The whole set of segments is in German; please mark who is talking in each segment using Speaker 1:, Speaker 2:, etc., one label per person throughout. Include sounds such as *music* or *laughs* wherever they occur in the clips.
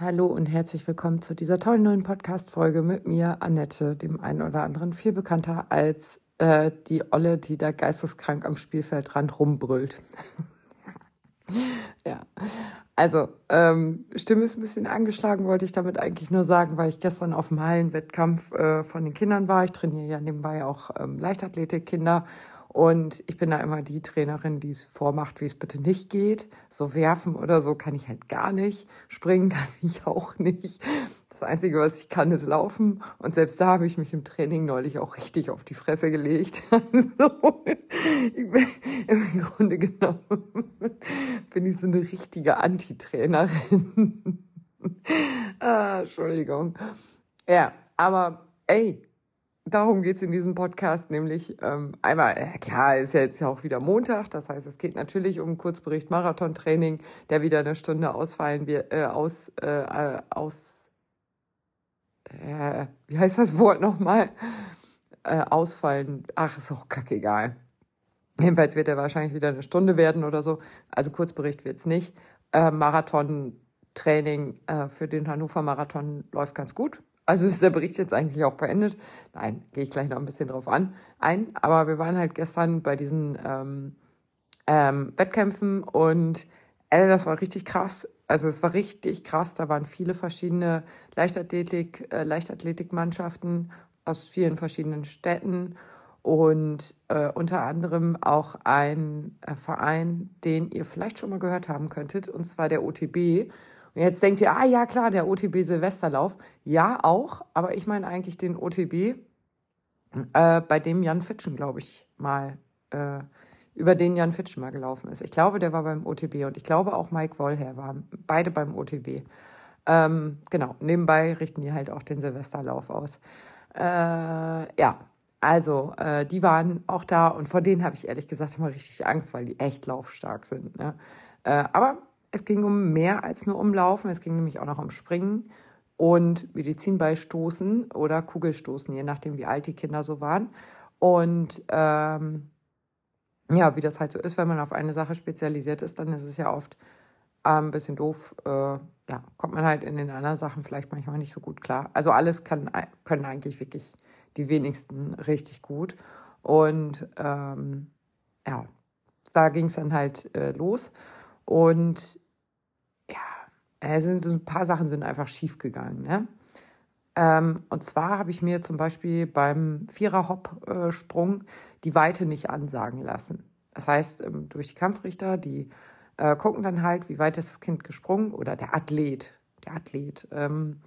Speaker 1: Hallo und herzlich willkommen zu dieser tollen neuen Podcast-Folge mit mir, Annette, dem einen oder anderen viel bekannter als äh, die Olle, die da geisteskrank am Spielfeldrand rumbrüllt. *laughs* ja, also ähm, Stimme ist ein bisschen angeschlagen, wollte ich damit eigentlich nur sagen, weil ich gestern auf dem Hallenwettkampf äh, von den Kindern war. Ich trainiere ja nebenbei auch ähm, Leichtathletik-Kinder und ich bin da immer die Trainerin, die es vormacht, wie es bitte nicht geht. So werfen oder so kann ich halt gar nicht. Springen *laughs* kann ich auch nicht. Das Einzige, was ich kann, ist laufen. Und selbst da habe ich mich im Training neulich auch richtig auf die Fresse gelegt. *laughs* Also, im Grunde genommen bin ich so eine richtige Anti-Trainerin. *laughs* ah, Entschuldigung. Ja, aber ey, darum geht's in diesem Podcast, nämlich ähm, einmal, äh, klar, ist ja jetzt ja auch wieder Montag, das heißt, es geht natürlich um Kurzbericht Marathon-Training, der wieder eine Stunde ausfallen wird, äh, aus, äh, äh, aus, äh, wie heißt das Wort nochmal? Äh, ausfallen, ach, ist auch kackegal. Jedenfalls wird er wahrscheinlich wieder eine Stunde werden oder so, also Kurzbericht wird's nicht. Äh, Marathon-Training äh, für den Hannover Marathon läuft ganz gut. Also ist der Bericht jetzt eigentlich auch beendet. Nein, gehe ich gleich noch ein bisschen drauf an, ein. Aber wir waren halt gestern bei diesen ähm, ähm, Wettkämpfen und äh, das war richtig krass. Also es war richtig krass. Da waren viele verschiedene Leichtathletik, äh, Leichtathletikmannschaften aus vielen verschiedenen Städten und äh, unter anderem auch ein äh, Verein, den ihr vielleicht schon mal gehört haben könntet, und zwar der OTB. Und jetzt denkt ihr, ah ja klar, der OTB Silvesterlauf. Ja, auch, aber ich meine eigentlich den OTB, äh, bei dem Jan Fitschen, glaube ich, mal, äh, über den Jan Fitschen mal gelaufen ist. Ich glaube, der war beim OTB und ich glaube auch Mike Wollher war beide beim OTB. Ähm, genau, nebenbei richten die halt auch den Silvesterlauf aus. Äh, ja, also äh, die waren auch da und vor denen habe ich ehrlich gesagt immer richtig Angst, weil die echt laufstark sind. Ne? Äh, aber es ging um mehr als nur um Laufen, es ging nämlich auch noch um Springen und Medizinbeistoßen oder Kugelstoßen, je nachdem, wie alt die Kinder so waren. Und ähm, ja, wie das halt so ist, wenn man auf eine Sache spezialisiert ist, dann ist es ja oft äh, ein bisschen doof. Äh, ja, kommt man halt in den anderen Sachen vielleicht manchmal nicht so gut klar. Also alles kann, können eigentlich wirklich die wenigsten richtig gut. Und ähm, ja, da ging es dann halt äh, los. Und ja, es sind so ein paar Sachen sind einfach schief gegangen. Ne? Ähm, und zwar habe ich mir zum Beispiel beim Vierer-Hop-Sprung die Weite nicht ansagen lassen. Das heißt, ähm, durch die Kampfrichter, die äh, gucken dann halt, wie weit ist das Kind gesprungen oder der Athlet, der Athlet. Ähm,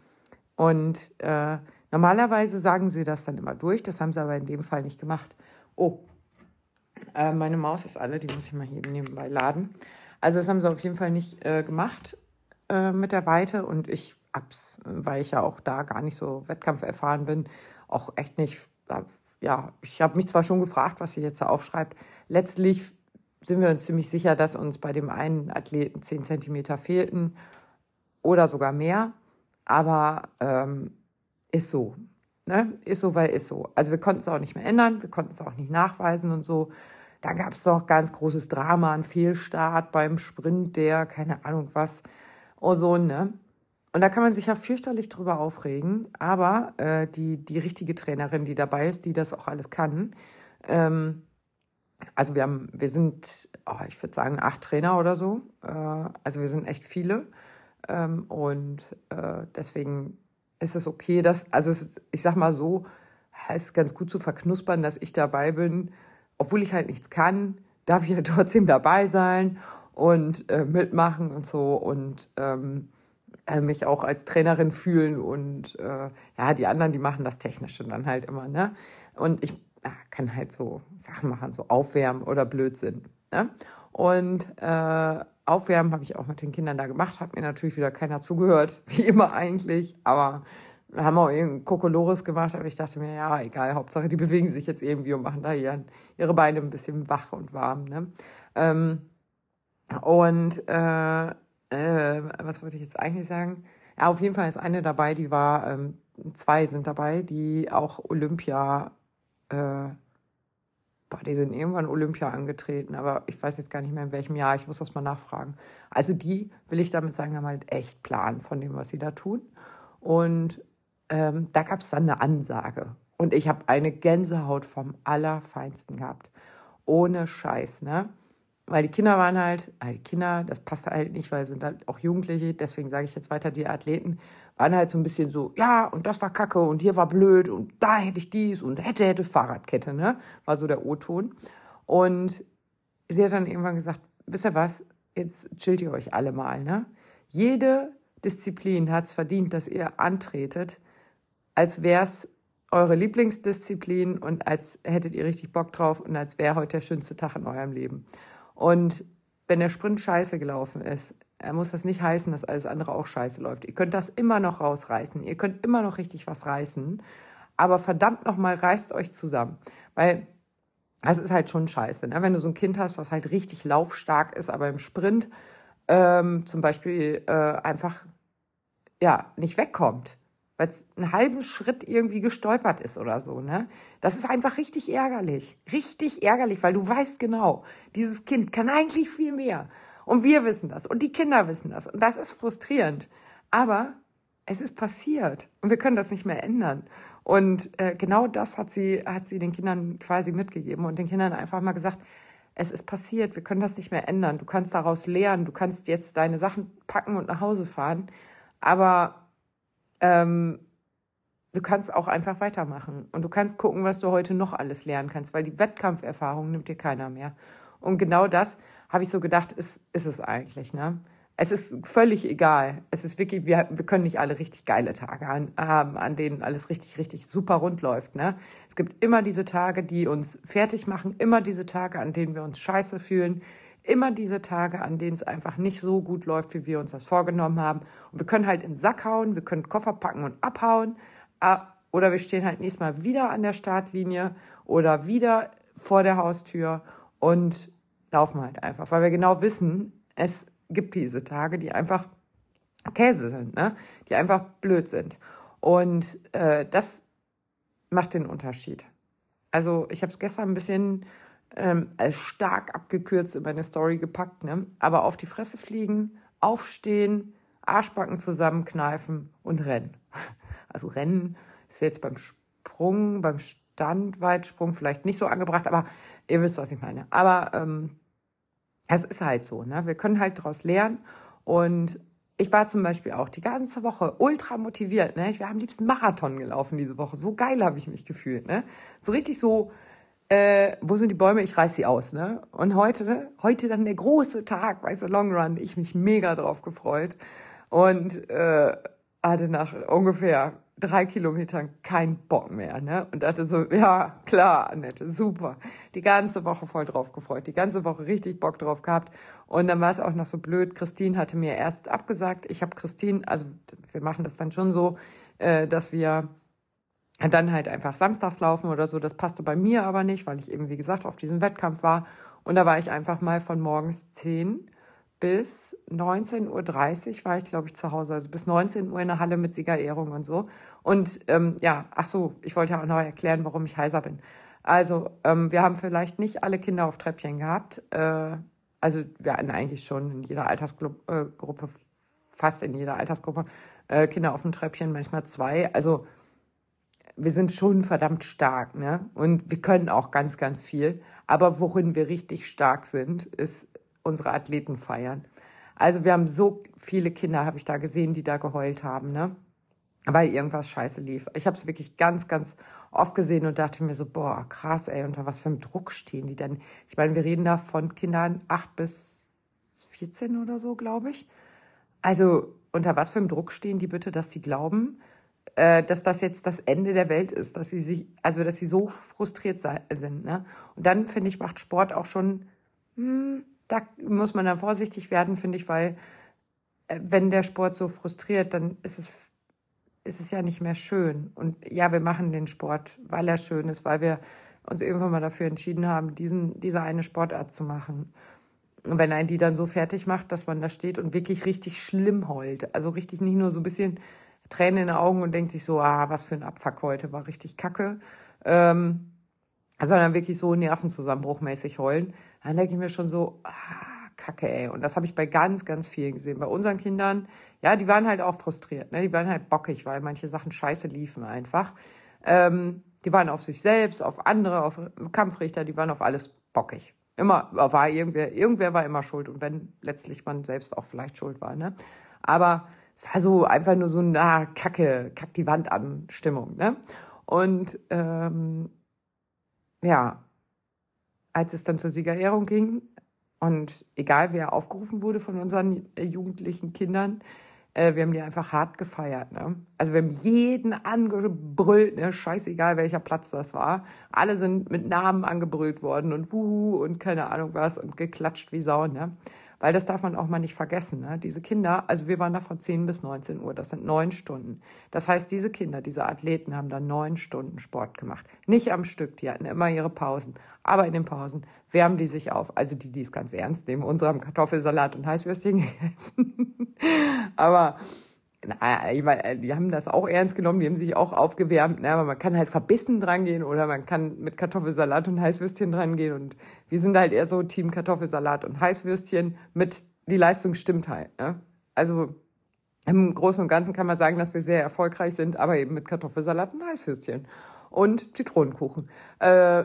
Speaker 1: und äh, normalerweise sagen sie das dann immer durch, das haben sie aber in dem Fall nicht gemacht. Oh, äh, meine Maus ist alle, die muss ich mal hier nebenbei laden. Also das haben sie auf jeden Fall nicht äh, gemacht äh, mit der Weite und ich hab's, weil ich ja auch da gar nicht so Wettkampf erfahren bin, auch echt nicht, ja, ich habe mich zwar schon gefragt, was sie jetzt da aufschreibt. Letztlich sind wir uns ziemlich sicher, dass uns bei dem einen Athleten 10 Zentimeter fehlten oder sogar mehr, aber ähm, ist so. Ne? Ist so, weil ist so. Also wir konnten es auch nicht mehr ändern, wir konnten es auch nicht nachweisen und so. Dann gab es noch ganz großes Drama, ein Fehlstart beim Sprint, der, keine Ahnung was, oh so, ne? Und da kann man sich ja fürchterlich drüber aufregen, aber äh, die, die richtige Trainerin, die dabei ist, die das auch alles kann, ähm, also wir haben, wir sind, oh, ich würde sagen, acht Trainer oder so. Äh, also wir sind echt viele. Ähm, und äh, deswegen ist es okay, dass, also ist, ich sag mal so, es ist ganz gut zu verknuspern, dass ich dabei bin, obwohl ich halt nichts kann, darf ich ja *laughs* trotzdem dabei sein und äh, mitmachen und so und ähm, äh, mich auch als Trainerin fühlen und äh, ja, die anderen, die machen das Technische dann halt immer, ne? Und ich äh, kann halt so Sachen machen, so Aufwärmen oder Blödsinn, ne? Und äh, Aufwärmen habe ich auch mit den Kindern da gemacht, hat mir natürlich wieder keiner zugehört, *laughs* wie immer eigentlich, aber haben auch irgendwie Kokolores gemacht, aber ich dachte mir, ja, egal, Hauptsache, die bewegen sich jetzt irgendwie und machen da ihren, ihre Beine ein bisschen wach und warm. Ne? Ähm, und äh, äh, was wollte ich jetzt eigentlich sagen? Ja, auf jeden Fall ist eine dabei, die war, ähm, zwei sind dabei, die auch Olympia äh, boah, die sind irgendwann Olympia angetreten, aber ich weiß jetzt gar nicht mehr in welchem Jahr, ich muss das mal nachfragen. Also die, will ich damit sagen, haben halt echt Plan von dem, was sie da tun. Und ähm, da gab es dann eine Ansage. Und ich habe eine Gänsehaut vom Allerfeinsten gehabt. Ohne Scheiß, ne? Weil die Kinder waren halt, also die Kinder, das passt halt nicht, weil sind halt auch Jugendliche, deswegen sage ich jetzt weiter, die Athleten waren halt so ein bisschen so, ja, und das war kacke und hier war blöd und da hätte ich dies und hätte, hätte Fahrradkette, ne? War so der O-Ton. Und sie hat dann irgendwann gesagt, wisst ihr was, jetzt chillt ihr euch alle mal, ne? Jede Disziplin hat es verdient, dass ihr antretet, als wäre es eure Lieblingsdisziplin und als hättet ihr richtig Bock drauf und als wäre heute der schönste Tag in eurem Leben. Und wenn der Sprint scheiße gelaufen ist, muss das nicht heißen, dass alles andere auch scheiße läuft. Ihr könnt das immer noch rausreißen. Ihr könnt immer noch richtig was reißen. Aber verdammt nochmal, reißt euch zusammen. Weil das ist halt schon scheiße. Ne? Wenn du so ein Kind hast, was halt richtig laufstark ist, aber im Sprint ähm, zum Beispiel äh, einfach ja nicht wegkommt weil es einen halben Schritt irgendwie gestolpert ist oder so, ne? Das ist einfach richtig ärgerlich. Richtig ärgerlich, weil du weißt genau, dieses Kind kann eigentlich viel mehr. Und wir wissen das und die Kinder wissen das. Und das ist frustrierend. Aber es ist passiert und wir können das nicht mehr ändern. Und äh, genau das hat sie, hat sie den Kindern quasi mitgegeben und den Kindern einfach mal gesagt, es ist passiert, wir können das nicht mehr ändern. Du kannst daraus lernen, du kannst jetzt deine Sachen packen und nach Hause fahren. Aber ähm, du kannst auch einfach weitermachen. Und du kannst gucken, was du heute noch alles lernen kannst, weil die Wettkampferfahrung nimmt dir keiner mehr. Und genau das habe ich so gedacht, ist, ist es eigentlich, ne? Es ist völlig egal. Es ist wirklich, wir, wir können nicht alle richtig geile Tage an, haben, an denen alles richtig, richtig super rund läuft. Ne? Es gibt immer diese Tage, die uns fertig machen, immer diese Tage, an denen wir uns scheiße fühlen, immer diese Tage, an denen es einfach nicht so gut läuft, wie wir uns das vorgenommen haben. Und wir können halt in den Sack hauen, wir können Koffer packen und abhauen. Ah, oder wir stehen halt nächstes Mal wieder an der Startlinie oder wieder vor der Haustür und laufen halt einfach, weil wir genau wissen, es gibt diese Tage, die einfach Käse sind, ne? die einfach blöd sind. Und äh, das macht den Unterschied. Also ich habe es gestern ein bisschen ähm, stark abgekürzt in meine Story gepackt, ne? Aber auf die Fresse fliegen, aufstehen, Arschbacken zusammenkneifen und rennen. *laughs* Also rennen ist jetzt beim Sprung, beim Standweitsprung vielleicht nicht so angebracht, aber ihr wisst, was ich meine. Aber ähm, es ist halt so, ne? Wir können halt daraus lernen und ich war zum Beispiel auch die ganze Woche ultra motiviert. Ne? Wir haben liebsten Marathon gelaufen diese Woche. So geil habe ich mich gefühlt. Ne? So richtig so äh, wo sind die Bäume? Ich reiß sie aus, ne? Und heute, heute dann der große Tag, weißt du, Long Run. Ich mich mega drauf gefreut und äh, hatte nach ungefähr drei Kilometern keinen Bock mehr, ne? Und dachte so, ja, klar, Annette, super. Die ganze Woche voll drauf gefreut, die ganze Woche richtig Bock drauf gehabt. Und dann war es auch noch so blöd. Christine hatte mir erst abgesagt. Ich habe Christine, also wir machen das dann schon so, äh, dass wir dann halt einfach samstags laufen oder so. Das passte bei mir aber nicht, weil ich eben, wie gesagt, auf diesem Wettkampf war. Und da war ich einfach mal von morgens 10 bis 19.30 Uhr war ich, glaube ich, zu Hause. Also bis 19 Uhr in der Halle mit Siegerehrung und so. Und ähm, ja, ach so, ich wollte ja auch noch erklären, warum ich heiser bin. Also, ähm, wir haben vielleicht nicht alle Kinder auf Treppchen gehabt. Äh, also wir hatten eigentlich schon in jeder Altersgruppe, äh, fast in jeder Altersgruppe, äh, Kinder auf dem Treppchen, manchmal zwei. Also wir sind schon verdammt stark, ne? Und wir können auch ganz, ganz viel. Aber worin wir richtig stark sind, ist unsere Athleten feiern. Also wir haben so viele Kinder, habe ich da gesehen, die da geheult haben, ne? Weil irgendwas scheiße lief. Ich habe es wirklich ganz, ganz oft gesehen und dachte mir so, boah, krass, ey, unter was für einem Druck stehen die denn? Ich meine, wir reden da von Kindern acht bis 14 oder so, glaube ich. Also unter was für einem Druck stehen die bitte, dass sie glauben, äh, dass das jetzt das Ende der Welt ist, dass sie sich, also dass sie so frustriert sind. Ne? Und dann finde ich, macht Sport auch schon, hm, da muss man dann vorsichtig werden, finde ich, weil äh, wenn der Sport so frustriert, dann ist es ist es ja nicht mehr schön. Und ja, wir machen den Sport, weil er schön ist, weil wir uns irgendwann mal dafür entschieden haben, diesen, diese eine Sportart zu machen. Und wenn einen die dann so fertig macht, dass man da steht und wirklich richtig schlimm heult, also richtig nicht nur so ein bisschen Tränen in den Augen und denkt sich so, ah, was für ein Abfuck heute, war richtig kacke. Ähm, sondern wirklich so nervenzusammenbruchmäßig heulen, dann denke ich mir schon so, ah, Kacke, ey. Und das habe ich bei ganz, ganz vielen gesehen. Bei unseren Kindern, ja, die waren halt auch frustriert, ne? Die waren halt bockig, weil manche Sachen scheiße liefen einfach. Ähm, die waren auf sich selbst, auf andere, auf Kampfrichter, die waren auf alles bockig. Immer war irgendwer, irgendwer war immer schuld und wenn letztlich man selbst auch vielleicht schuld war, ne? Aber es war so einfach nur so eine Kacke, kack die Wand an Stimmung, ne? Und ähm, ja, als es dann zur Siegerehrung ging und egal wer aufgerufen wurde von unseren äh, jugendlichen Kindern, äh, wir haben die einfach hart gefeiert. Ne? Also wir haben jeden angebrüllt, ne? scheißegal welcher Platz das war. Alle sind mit Namen angebrüllt worden und wuhu und keine Ahnung was und geklatscht wie Sau. Ne? Weil das darf man auch mal nicht vergessen. Ne? Diese Kinder, also wir waren da von 10 bis 19 Uhr, das sind neun Stunden. Das heißt, diese Kinder, diese Athleten haben da neun Stunden Sport gemacht. Nicht am Stück, die hatten immer ihre Pausen. Aber in den Pausen wärmen die sich auf. Also die, die es ganz ernst nehmen. Unsere haben Kartoffelsalat und Heißwürstchen *laughs* gegessen. Aber naja, ich meine, die haben das auch ernst genommen, die haben sich auch aufgewärmt, ne? aber man kann halt verbissen dran gehen oder man kann mit Kartoffelsalat und Heißwürstchen dran gehen und wir sind halt eher so Team Kartoffelsalat und Heißwürstchen mit, die Leistung stimmt halt, ne? Also, im Großen und Ganzen kann man sagen, dass wir sehr erfolgreich sind, aber eben mit Kartoffelsalat und Heißwürstchen und Zitronenkuchen. Äh,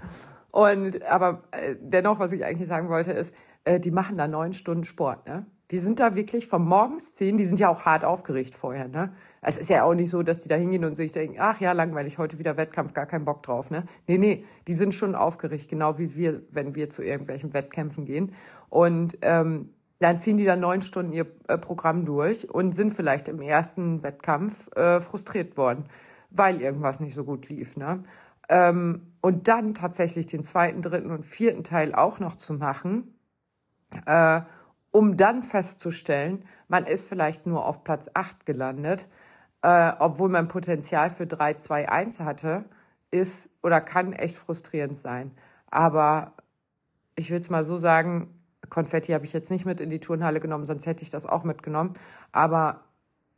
Speaker 1: *laughs* und, aber äh, dennoch, was ich eigentlich sagen wollte, ist, äh, die machen da neun Stunden Sport, ne? Die sind da wirklich vom morgens zehn, die sind ja auch hart aufgeregt vorher, ne? Es ist ja auch nicht so, dass die da hingehen und sich denken, ach ja, langweilig, heute wieder Wettkampf, gar keinen Bock drauf, ne? Nee, nee, die sind schon aufgeregt, genau wie wir, wenn wir zu irgendwelchen Wettkämpfen gehen. Und ähm, dann ziehen die dann neun Stunden ihr äh, Programm durch und sind vielleicht im ersten Wettkampf äh, frustriert worden, weil irgendwas nicht so gut lief, ne? Ähm, und dann tatsächlich den zweiten, dritten und vierten Teil auch noch zu machen, äh, um dann festzustellen, man ist vielleicht nur auf Platz 8 gelandet, äh, obwohl man Potenzial für 3, 2, 1 hatte, ist oder kann echt frustrierend sein. Aber ich will es mal so sagen, Konfetti habe ich jetzt nicht mit in die Turnhalle genommen, sonst hätte ich das auch mitgenommen. Aber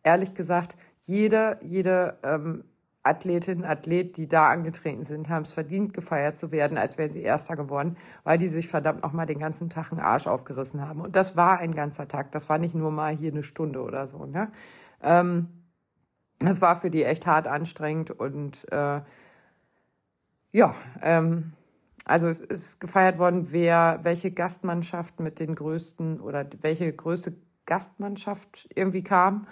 Speaker 1: ehrlich gesagt, jede, jede ähm, Athletinnen, Athlet, die da angetreten sind, haben es verdient, gefeiert zu werden, als wären sie Erster geworden, weil die sich verdammt nochmal den ganzen Tag einen Arsch aufgerissen haben. Und das war ein ganzer Tag. Das war nicht nur mal hier eine Stunde oder so. Ne? Ähm, das war für die echt hart anstrengend und äh, ja, ähm, also es ist gefeiert worden, wer welche Gastmannschaft mit den größten oder welche größte Gastmannschaft irgendwie kam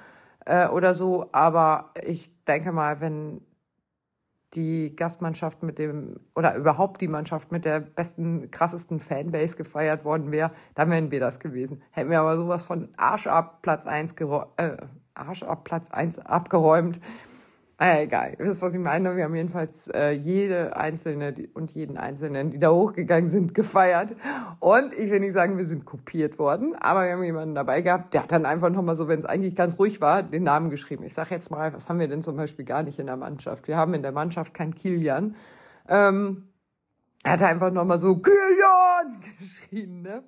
Speaker 1: äh, oder so. Aber ich denke mal, wenn die Gastmannschaft mit dem oder überhaupt die Mannschaft mit der besten, krassesten Fanbase gefeiert worden wäre, dann wären wir das gewesen. Hätten wir aber sowas von Arsch ab Platz eins äh, Arsch ab Platz eins abgeräumt. Naja, egal. Ihr wisst, was ich meine. Wir haben jedenfalls äh, jede einzelne und jeden Einzelnen, die da hochgegangen sind, gefeiert. Und ich will nicht sagen, wir sind kopiert worden, aber wir haben jemanden dabei gehabt, der hat dann einfach nochmal so, wenn es eigentlich ganz ruhig war, den Namen geschrieben. Ich sag jetzt mal, was haben wir denn zum Beispiel gar nicht in der Mannschaft? Wir haben in der Mannschaft keinen Kilian. Ähm, er hat einfach nochmal so Kilian *laughs* geschrien, ne?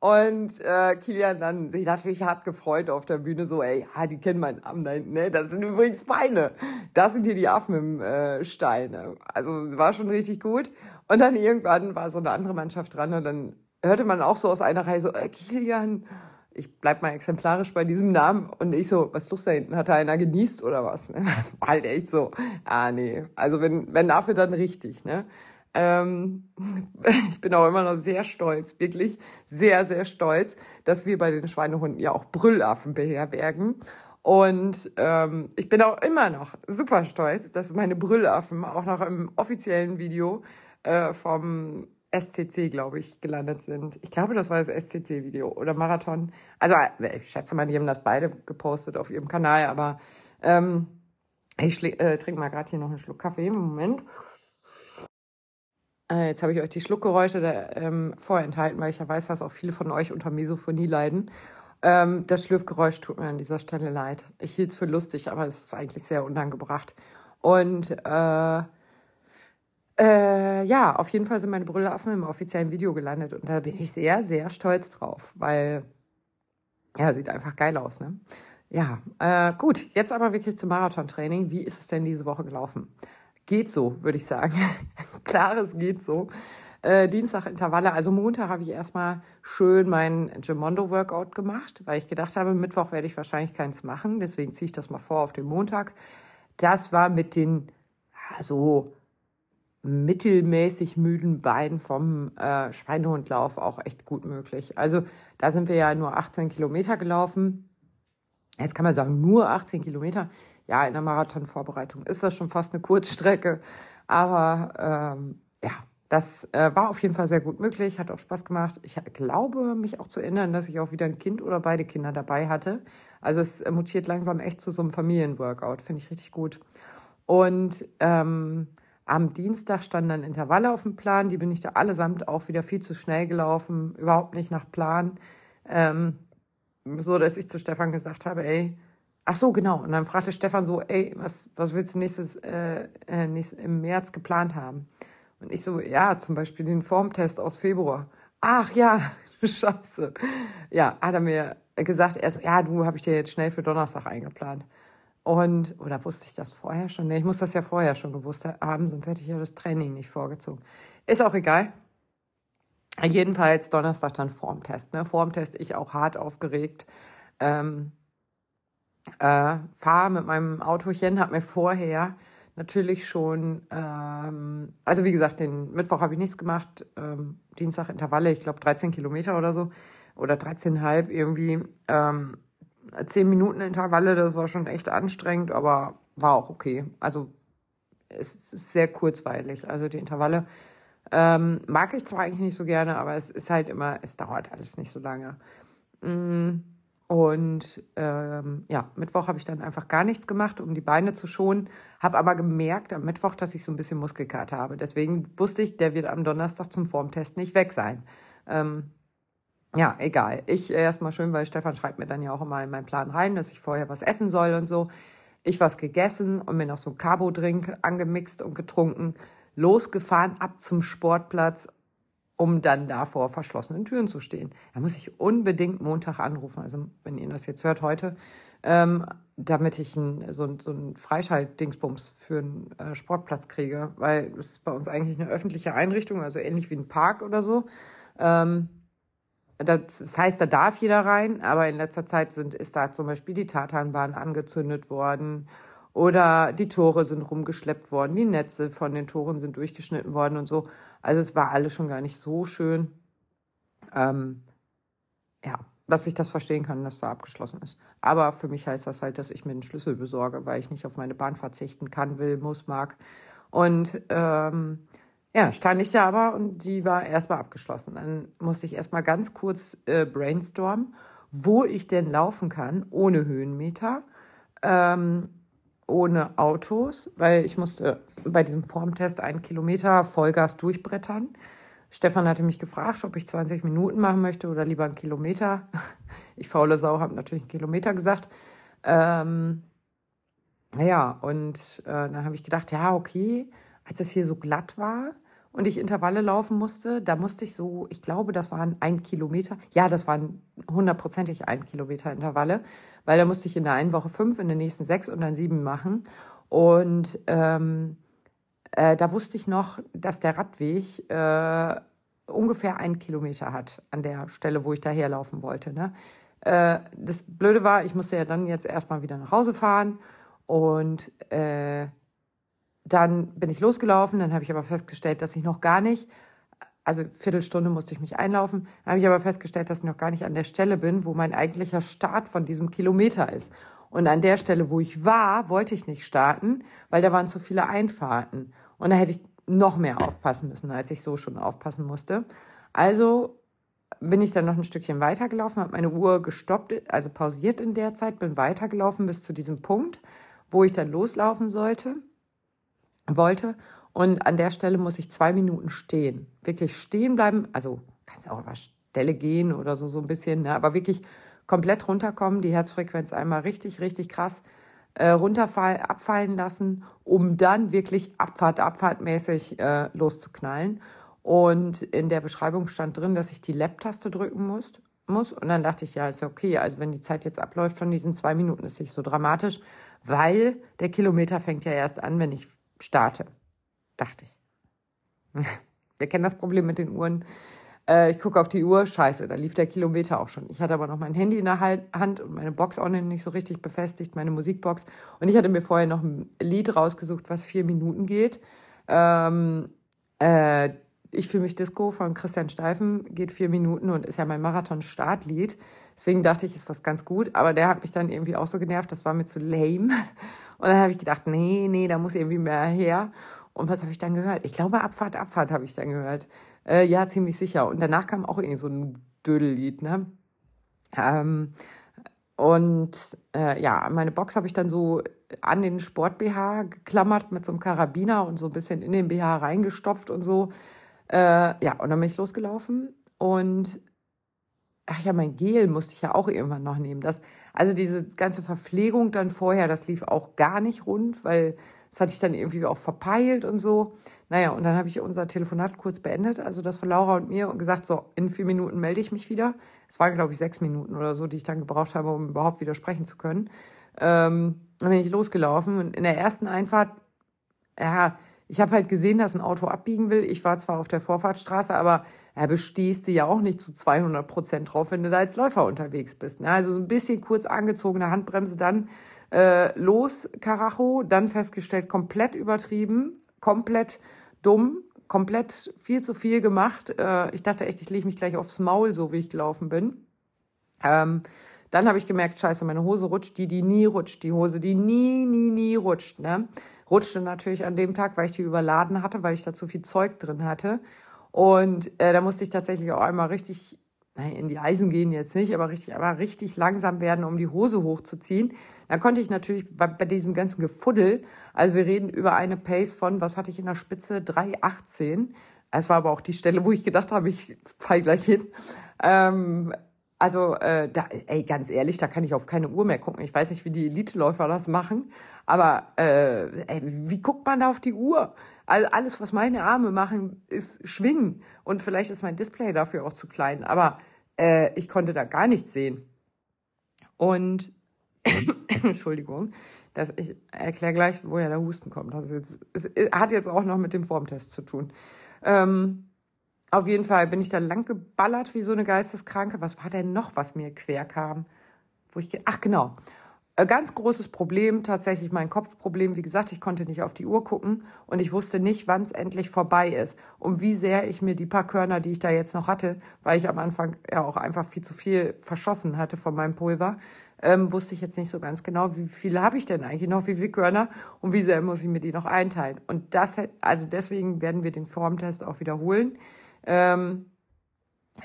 Speaker 1: Und äh, Kilian dann sich natürlich hart gefreut auf der Bühne, so, ey, ja, die kennen meinen Namen da hinten, ne? Das sind übrigens Beine. Das sind hier die Affen im äh, Stein. Ne? Also war schon richtig gut. Und dann irgendwann war so eine andere Mannschaft dran und dann hörte man auch so aus einer Reihe so, äh, Kilian, ich bleib mal exemplarisch bei diesem Namen. Und ich so, was ist los da hinten? Hat da einer genießt oder was? War *laughs* halt echt so, ah nee. Also wenn, wenn dafür dann richtig, ne? Ähm, *laughs* ich bin auch immer noch sehr stolz, wirklich sehr, sehr stolz, dass wir bei den Schweinehunden ja auch Brüllaffen beherbergen. Und ähm, ich bin auch immer noch super stolz, dass meine Brüllaffen auch noch im offiziellen Video äh, vom SCC, glaube ich, gelandet sind. Ich glaube, das war das SCC-Video oder Marathon. Also äh, ich schätze mal, die haben das beide gepostet auf ihrem Kanal, aber ähm, ich äh, trinke mal gerade hier noch einen Schluck Kaffee. Moment. Äh, jetzt habe ich euch die Schluckgeräusche da, ähm, vorenthalten, weil ich ja weiß, dass auch viele von euch unter Mesophonie leiden. Ähm, das Schlürfgeräusch tut mir an dieser Stelle leid. Ich hielt es für lustig, aber es ist eigentlich sehr unangebracht. Und äh, äh, ja, auf jeden Fall sind meine Brüllaffen im offiziellen Video gelandet und da bin ich sehr, sehr stolz drauf, weil ja, sieht einfach geil aus, ne? Ja, äh, gut, jetzt aber wirklich zum Marathontraining. Wie ist es denn diese Woche gelaufen? Geht so, würde ich sagen. *laughs* Klares geht so. Äh, Dienstag Intervalle, also Montag habe ich erstmal schön mein Gemondo-Workout gemacht, weil ich gedacht habe, Mittwoch werde ich wahrscheinlich keins machen, deswegen ziehe ich das mal vor auf den Montag. Das war mit den so mittelmäßig müden Beinen vom äh, Schweinehundlauf auch echt gut möglich. Also da sind wir ja nur 18 Kilometer gelaufen. Jetzt kann man sagen, nur 18 Kilometer. Ja, in der Marathonvorbereitung ist das schon fast eine Kurzstrecke. Aber ähm, ja, das äh, war auf jeden Fall sehr gut möglich, hat auch Spaß gemacht. Ich glaube, mich auch zu erinnern, dass ich auch wieder ein Kind oder beide Kinder dabei hatte. Also es mutiert langsam echt zu so einem Familienworkout, finde ich richtig gut. Und ähm, am Dienstag standen dann Intervalle auf dem Plan, die bin ich da allesamt auch wieder viel zu schnell gelaufen, überhaupt nicht nach Plan. Ähm, so, dass ich zu Stefan gesagt habe, ey, ach so, genau. Und dann fragte Stefan so, ey, was, was willst du nächstes, äh, äh, nächstes, im März geplant haben? Und ich so, ja, zum Beispiel den Formtest aus Februar. Ach ja, *laughs* scheiße. Ja, hat er mir gesagt, er so, ja, du, habe ich dir jetzt schnell für Donnerstag eingeplant. Und, oder wusste ich das vorher schon? Nee, ich muss das ja vorher schon gewusst haben, sonst hätte ich ja das Training nicht vorgezogen. Ist auch egal. Jedenfalls Donnerstag dann Formtest. Ne? Formtest, ich auch hart aufgeregt. Ähm, äh, fahre mit meinem Autochen, habe mir vorher natürlich schon, ähm, also wie gesagt, den Mittwoch habe ich nichts gemacht, ähm, Dienstag Intervalle, ich glaube 13 Kilometer oder so, oder 13,5 irgendwie. Ähm, 10 Minuten Intervalle, das war schon echt anstrengend, aber war auch okay. Also es ist sehr kurzweilig. Also die Intervalle ähm, mag ich zwar eigentlich nicht so gerne, aber es ist halt immer, es dauert alles nicht so lange. Mm, und ähm, ja, Mittwoch habe ich dann einfach gar nichts gemacht, um die Beine zu schonen. Habe aber gemerkt am Mittwoch, dass ich so ein bisschen Muskelkater habe. Deswegen wusste ich, der wird am Donnerstag zum Formtest nicht weg sein. Ähm, ja, egal. Ich äh, erstmal schön, weil Stefan schreibt mir dann ja auch immer in meinen Plan rein, dass ich vorher was essen soll und so. Ich was gegessen und mir noch so ein Carbo-Drink angemixt und getrunken, losgefahren ab zum Sportplatz, um dann da vor verschlossenen Türen zu stehen. Da muss ich unbedingt Montag anrufen, also wenn ihr das jetzt hört heute, ähm, damit ich ein, so, so ein Freischalt-Dingsbums für einen äh, Sportplatz kriege, weil es ist bei uns eigentlich eine öffentliche Einrichtung, also ähnlich wie ein Park oder so. Ähm, das heißt, da darf jeder rein, aber in letzter Zeit sind, ist da zum Beispiel die Tatanbahn angezündet worden oder die Tore sind rumgeschleppt worden, die Netze von den Toren sind durchgeschnitten worden und so. Also es war alles schon gar nicht so schön. Ähm, ja, dass ich das verstehen kann, dass da abgeschlossen ist. Aber für mich heißt das halt, dass ich mir einen Schlüssel besorge, weil ich nicht auf meine Bahn verzichten kann, will, muss, mag. Und ähm, ja, stand ich da aber und die war erstmal abgeschlossen. Dann musste ich erstmal ganz kurz äh, brainstormen, wo ich denn laufen kann, ohne Höhenmeter, ähm, ohne Autos, weil ich musste bei diesem Formtest einen Kilometer Vollgas durchbrettern. Stefan hatte mich gefragt, ob ich 20 Minuten machen möchte oder lieber einen Kilometer. *laughs* Ich faule Sau habe natürlich einen Kilometer gesagt. Ähm, ja, und äh, dann habe ich gedacht, ja, okay, als es hier so glatt war, und ich Intervalle laufen musste, da musste ich so, ich glaube, das waren ein Kilometer. Ja, das waren hundertprozentig ein Kilometer Intervalle, weil da musste ich in der einen Woche fünf, in der nächsten sechs und dann sieben machen. Und ähm, äh, da wusste ich noch, dass der Radweg äh, ungefähr einen Kilometer hat an der Stelle, wo ich daherlaufen wollte. Ne? Äh, das Blöde war, ich musste ja dann jetzt erstmal wieder nach Hause fahren und äh, dann bin ich losgelaufen, dann habe ich aber festgestellt, dass ich noch gar nicht, also Viertelstunde musste ich mich einlaufen, dann habe ich aber festgestellt, dass ich noch gar nicht an der Stelle bin, wo mein eigentlicher Start von diesem Kilometer ist. Und an der Stelle, wo ich war, wollte ich nicht starten, weil da waren zu viele Einfahrten. Und da hätte ich noch mehr aufpassen müssen, als ich so schon aufpassen musste. Also bin ich dann noch ein Stückchen weitergelaufen, habe meine Uhr gestoppt, also pausiert in der Zeit, bin weitergelaufen bis zu diesem Punkt, wo ich dann loslaufen sollte wollte. Und an der Stelle muss ich zwei Minuten stehen. Wirklich stehen bleiben. Also kannst auch über Stelle gehen oder so, so ein bisschen, ne? aber wirklich komplett runterkommen, die Herzfrequenz einmal richtig, richtig krass äh, runterfall, abfallen lassen, um dann wirklich Abfahrt, Abfahrtmäßig äh, loszuknallen. Und in der Beschreibung stand drin, dass ich die Lab-Taste drücken muss, muss. Und dann dachte ich, ja, ist okay. Also wenn die Zeit jetzt abläuft von diesen zwei Minuten, ist nicht so dramatisch, weil der Kilometer fängt ja erst an, wenn ich starte. Dachte ich. *laughs* Wir kennen das Problem mit den Uhren. Äh, ich gucke auf die Uhr, scheiße, da lief der Kilometer auch schon. Ich hatte aber noch mein Handy in der Hand und meine Box auch nicht so richtig befestigt, meine Musikbox. Und ich hatte mir vorher noch ein Lied rausgesucht, was vier Minuten geht. Ähm, äh, ich fühle mich Disco von Christian Steifen, geht vier Minuten und ist ja mein Marathon-Startlied. Deswegen dachte ich, ist das ganz gut. Aber der hat mich dann irgendwie auch so genervt, das war mir zu lame. *laughs* Und dann habe ich gedacht, nee, nee, da muss irgendwie mehr her. Und was habe ich dann gehört? Ich glaube, Abfahrt, Abfahrt habe ich dann gehört. Äh, ja, ziemlich sicher. Und danach kam auch irgendwie so ein Dödellied, ne? Ähm, und äh, ja, meine Box habe ich dann so an den Sport-BH geklammert mit so einem Karabiner und so ein bisschen in den BH reingestopft und so. Äh, ja, und dann bin ich losgelaufen und ach ja, mein Gel musste ich ja auch irgendwann noch nehmen. Das, also diese ganze Verpflegung dann vorher, das lief auch gar nicht rund, weil das hatte ich dann irgendwie auch verpeilt und so. Naja, und dann habe ich unser Telefonat kurz beendet, also das von Laura und mir, und gesagt, so, in vier Minuten melde ich mich wieder. Es waren, glaube ich, sechs Minuten oder so, die ich dann gebraucht habe, um überhaupt wieder sprechen zu können. Ähm, dann bin ich losgelaufen und in der ersten Einfahrt, ja, ich habe halt gesehen, dass ein Auto abbiegen will. Ich war zwar auf der Vorfahrtsstraße, aber ja, bestehst du ja auch nicht zu 200 Prozent drauf, wenn du da als Läufer unterwegs bist. Ne? Also so ein bisschen kurz angezogene Handbremse, dann äh, los, Karacho, dann festgestellt, komplett übertrieben, komplett dumm, komplett viel zu viel gemacht. Äh, ich dachte echt, ich lege mich gleich aufs Maul, so wie ich gelaufen bin. Ähm, dann habe ich gemerkt, scheiße, meine Hose rutscht, die, die nie rutscht, die Hose, die nie, nie, nie rutscht. Ne? Rutschte natürlich an dem Tag, weil ich die überladen hatte, weil ich da zu viel Zeug drin hatte. Und äh, da musste ich tatsächlich auch einmal richtig nein, in die Eisen gehen jetzt nicht, aber richtig, aber richtig langsam werden, um die Hose hochzuziehen. Dann konnte ich natürlich bei, bei diesem ganzen Gefuddel, also wir reden über eine Pace von, was hatte ich in der Spitze? 3,18. Es war aber auch die Stelle, wo ich gedacht habe, ich fall gleich hin. Ähm, also, äh, da, ey, ganz ehrlich, da kann ich auf keine Uhr mehr gucken. Ich weiß nicht, wie die Eliteläufer das machen, aber äh, ey, wie guckt man da auf die Uhr? Also alles, was meine Arme machen, ist schwingen. Und vielleicht ist mein Display dafür auch zu klein. Aber äh, ich konnte da gar nichts sehen. Und *coughs* Entschuldigung, dass ich erkläre gleich, woher der Husten kommt. Das jetzt, es hat jetzt auch noch mit dem Formtest zu tun. Ähm, auf jeden Fall bin ich da lang geballert wie so eine Geisteskranke. Was war denn noch, was mir quer kam? Wo ich, ach genau. Ein ganz großes Problem, tatsächlich mein Kopfproblem. Wie gesagt, ich konnte nicht auf die Uhr gucken und ich wusste nicht, wann es endlich vorbei ist und wie sehr ich mir die paar Körner, die ich da jetzt noch hatte, weil ich am Anfang ja auch einfach viel zu viel verschossen hatte von meinem Pulver, ähm, wusste ich jetzt nicht so ganz genau, wie viele habe ich denn eigentlich noch, wie viele Körner und wie sehr muss ich mir die noch einteilen. Und das, also deswegen werden wir den Formtest auch wiederholen. Ähm,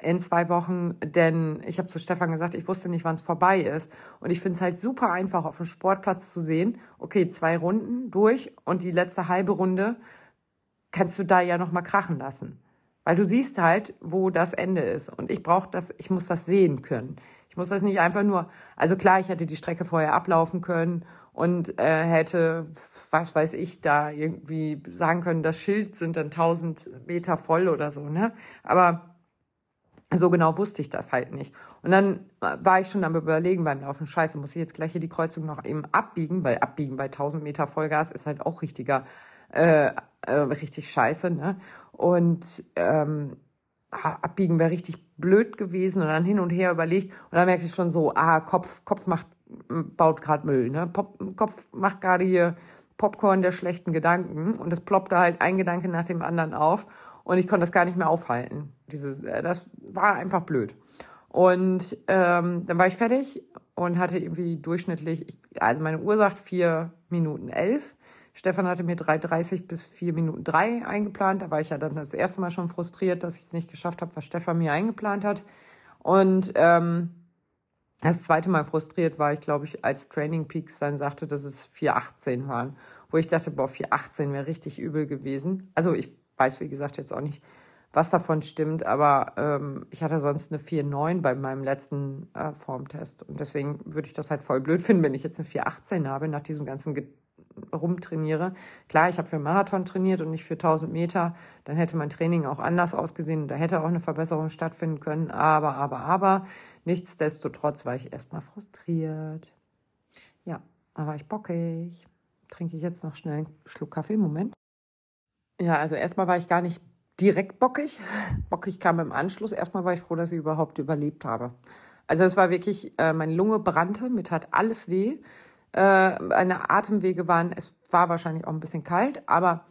Speaker 1: in zwei Wochen, denn ich habe zu Stefan gesagt, ich wusste nicht, wann es vorbei ist. Und ich finde es halt super einfach, auf dem Sportplatz zu sehen, okay, zwei Runden durch und die letzte halbe Runde kannst du da ja nochmal krachen lassen. Weil du siehst halt, wo das Ende ist. Und ich brauche das, ich muss das sehen können. Ich muss das nicht einfach nur, also klar, ich hätte die Strecke vorher ablaufen können und äh, hätte, was weiß ich, da irgendwie sagen können, das Schild sind dann 1000 Meter voll oder so, ne? Aber so genau wusste ich das halt nicht. Und dann war ich schon am überlegen beim Laufen, scheiße, muss ich jetzt gleich hier die Kreuzung noch eben abbiegen, weil abbiegen bei 1000 Meter Vollgas ist halt auch richtiger, äh, äh, richtig scheiße, ne? Und ähm, abbiegen wäre richtig blöd gewesen und dann hin und her überlegt und dann merkte ich schon so, ah, Kopf, Kopf macht, baut gerade Müll, ne? Pop, Kopf macht gerade hier Popcorn der schlechten Gedanken und es ploppte halt ein Gedanke nach dem anderen auf und ich konnte das gar nicht mehr aufhalten. Dieses, äh, das war einfach blöd. Und ähm, dann war ich fertig und hatte irgendwie durchschnittlich, also meine Uhr sagt vier Minuten elf. Stefan hatte mir 3,30 bis vier Minuten drei eingeplant. Da war ich ja dann das erste Mal schon frustriert, dass ich es nicht geschafft habe, was Stefan mir eingeplant hat. Und ähm, das zweite Mal frustriert war ich, glaube ich, als Training Peaks dann sagte, dass es 4,18 waren. Wo ich dachte, boah, 4,18 wäre richtig übel gewesen. Also ich weiß, wie gesagt, jetzt auch nicht, was davon stimmt, aber ähm, ich hatte sonst eine 4,9 bei meinem letzten äh, Formtest. Und deswegen würde ich das halt voll blöd finden, wenn ich jetzt eine 4,18 habe, nach diesem ganzen Ge rumtrainiere. Klar, ich habe für Marathon trainiert und nicht für 1000 Meter. Dann hätte mein Training auch anders ausgesehen. Da hätte auch eine Verbesserung stattfinden können. Aber, aber, aber, nichtsdestotrotz war ich erstmal frustriert. Ja, aber ich bockig. Trinke ich jetzt noch schnell einen Schluck Kaffee. Moment. Ja, also erstmal war ich gar nicht direkt bockig. *laughs* Bockig kam im Anschluss. Erstmal war ich froh, dass ich überhaupt überlebt habe. Also es war wirklich, äh, meine Lunge brannte, mir tat alles weh. Äh, meine Atemwege waren, es war wahrscheinlich auch ein bisschen kalt, aber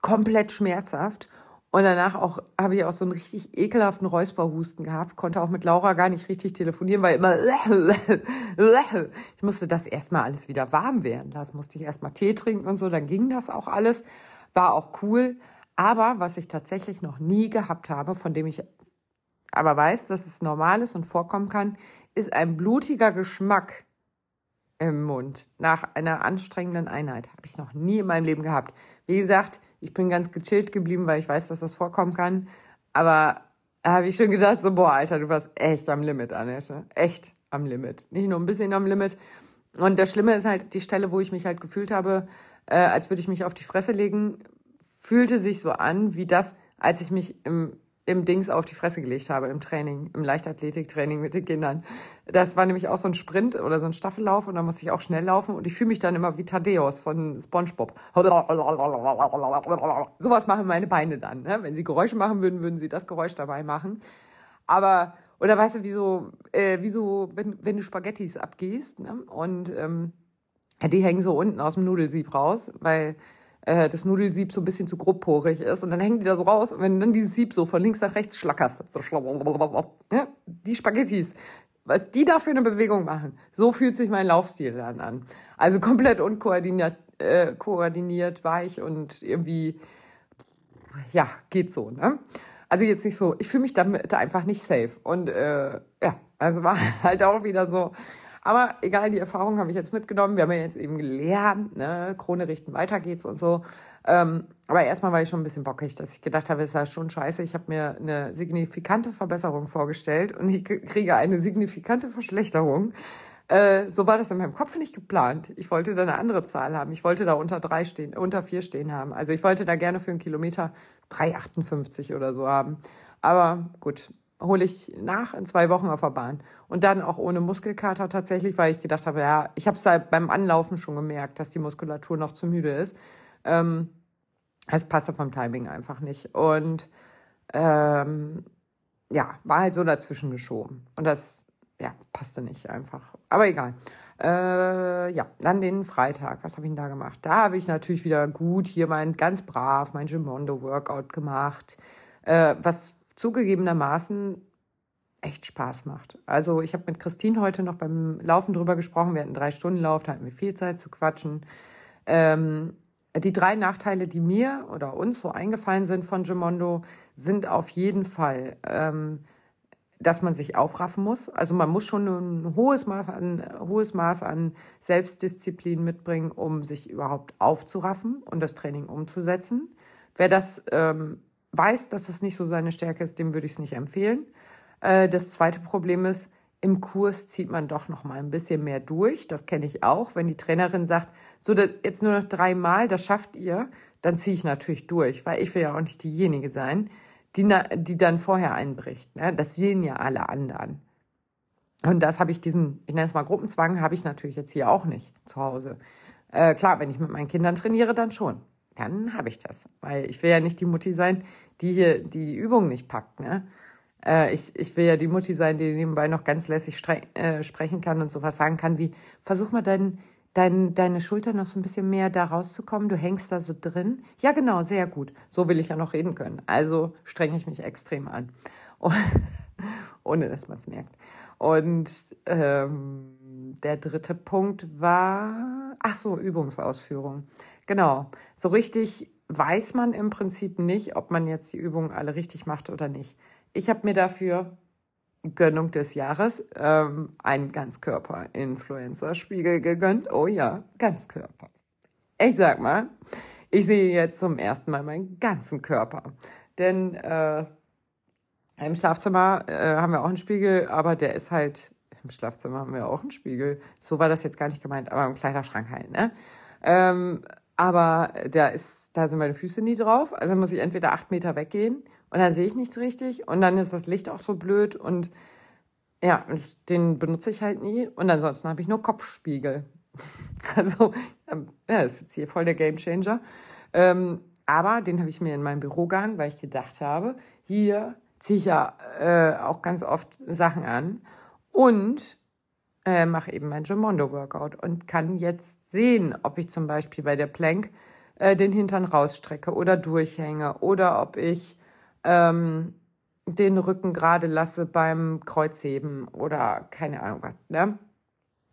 Speaker 1: komplett schmerzhaft. Und danach auch habe ich auch so einen richtig ekelhaften Räusperhusten gehabt, konnte auch mit Laura gar nicht richtig telefonieren, weil immer *laughs* ich musste das erstmal alles wieder warm werden lassen, musste ich erstmal Tee trinken und so, dann ging das auch alles, war auch cool. Aber was ich tatsächlich noch nie gehabt habe, von dem ich aber weiß, dass es normal ist und vorkommen kann, ist ein blutiger Geschmack im Mund nach einer anstrengenden Einheit. Habe ich noch nie in meinem Leben gehabt. Wie gesagt, ich bin ganz gechillt geblieben, weil ich weiß, dass das vorkommen kann. Aber da habe ich schon gedacht, so, boah, Alter, du warst echt am Limit, Annette. Echt am Limit. Nicht nur ein bisschen am Limit. Und das Schlimme ist halt, die Stelle, wo ich mich halt gefühlt habe, äh, als würde ich mich auf die Fresse legen, fühlte sich so an, wie das, als ich mich im im Dings auf die Fresse gelegt habe im Training, im Leichtathletiktraining mit den Kindern. Das war nämlich auch so ein Sprint oder so ein Staffellauf und da musste ich auch schnell laufen und ich fühle mich dann immer wie Thaddeus von SpongeBob. *laughs* Sowas machen meine Beine dann. Ne? Wenn sie Geräusche machen würden, würden sie das Geräusch dabei machen. Aber, oder weißt du, wie so, äh, wie so wenn, wenn du Spaghettis abgehst ne? und ähm, die hängen so unten aus dem Nudelsieb raus, weil äh, das Nudelsieb so ein bisschen zu grobporig ist und dann hängen die da so raus und wenn du dann dieses Sieb so von links nach rechts schlackerst, so ja, die Spaghettis, was die da für eine Bewegung machen, so fühlt sich mein Laufstil dann an. Also komplett unkoordiniert, äh, koordiniert, weich und irgendwie, ja, geht so, ne? Also jetzt nicht so, ich fühle mich damit einfach nicht safe. Und äh, ja, also *laughs* war halt auch wieder so, aber egal, die Erfahrung habe ich jetzt mitgenommen. Wir haben ja jetzt eben gelernt, ne, Krone richten, weiter geht's und so. Ähm, aber erstmal war ich schon ein bisschen bockig, dass ich gedacht habe, ist ja schon scheiße. Ich habe mir eine signifikante Verbesserung vorgestellt und ich kriege eine signifikante Verschlechterung. Äh, so war das in meinem Kopf nicht geplant. Ich wollte da eine andere Zahl haben. Ich wollte da unter drei stehen, unter vier stehen haben. Also ich wollte da gerne für einen Kilometer 3,58 oder so haben. Aber gut, hole ich nach in zwei Wochen auf der Bahn. Und dann auch ohne Muskelkater tatsächlich, weil ich gedacht habe, ja, ich habe es halt beim Anlaufen schon gemerkt, dass die Muskulatur noch zu müde ist. Ähm, es passte vom Timing einfach nicht. Und ähm, ja, war halt so dazwischen geschoben. Und das, ja, passte nicht einfach. Aber egal. Äh, ja, dann den Freitag. Was habe ich denn da gemacht? Da habe ich natürlich wieder gut hier mein ganz brav mein Gimondo Workout gemacht. Äh, was zugegebenermaßen echt Spaß macht. Also ich habe mit Christine heute noch beim Laufen drüber gesprochen. Wir hatten drei Stunden Lauf, da hatten wir viel Zeit zu quatschen. Ähm, die drei Nachteile, die mir oder uns so eingefallen sind von Gimondo, sind auf jeden Fall, ähm, dass man sich aufraffen muss. Also man muss schon ein hohes Maß an, hohes Maß an Selbstdisziplin mitbringen, um sich überhaupt aufzuraffen und das Training umzusetzen. Wer das ähm, weiß, dass es nicht so seine Stärke ist, dem würde ich es nicht empfehlen. Äh, das zweite Problem ist, im Kurs zieht man doch noch mal ein bisschen mehr durch. Das kenne ich auch. Wenn die Trainerin sagt, so jetzt nur noch dreimal, das schafft ihr, dann ziehe ich natürlich durch, weil ich will ja auch nicht diejenige sein, die, die dann vorher einbricht. Ne? Das sehen ja alle anderen. Und das habe ich diesen, ich nenne es mal Gruppenzwang, habe ich natürlich jetzt hier auch nicht zu Hause. Äh, klar, wenn ich mit meinen Kindern trainiere, dann schon dann habe ich das. Weil ich will ja nicht die Mutti sein, die hier die Übung nicht packt. Ne? Äh, ich, ich will ja die Mutti sein, die nebenbei noch ganz lässig äh, sprechen kann und sowas sagen kann wie, versuch mal dein, dein, deine Schulter noch so ein bisschen mehr da rauszukommen. Du hängst da so drin. Ja, genau, sehr gut. So will ich ja noch reden können. Also strenge ich mich extrem an. *laughs* ohne dass man es merkt. Und ähm, der dritte Punkt war, ach so, Übungsausführung. Genau. So richtig weiß man im Prinzip nicht, ob man jetzt die Übungen alle richtig macht oder nicht. Ich habe mir dafür Gönnung des Jahres ähm, einen Ganzkörper-Influencer-Spiegel gegönnt. Oh ja, Ganzkörper. Ich sag mal, ich sehe jetzt zum ersten Mal meinen ganzen Körper. Denn äh, im Schlafzimmer äh, haben wir auch einen Spiegel, aber der ist halt, im Schlafzimmer haben wir auch einen Spiegel. So war das jetzt gar nicht gemeint, aber im Kleiderschrank halt, ne? Ähm, aber da ist, da sind meine Füße nie drauf. Also muss ich entweder acht Meter weggehen und dann sehe ich nichts richtig und dann ist das Licht auch so blöd und ja, den benutze ich halt nie und ansonsten habe ich nur Kopfspiegel. *laughs* Also, ja, ist jetzt hier voll der Gamechanger. Ähm, aber den habe ich mir in mein Büro gehangen, weil ich gedacht habe, hier ziehe ich ja äh, auch ganz oft Sachen an und äh, mache eben mein Gimondo-Workout und kann jetzt sehen, ob ich zum Beispiel bei der Plank äh, den Hintern rausstrecke oder durchhänge oder ob ich ähm, den Rücken gerade lasse beim Kreuzheben oder keine Ahnung was, ne?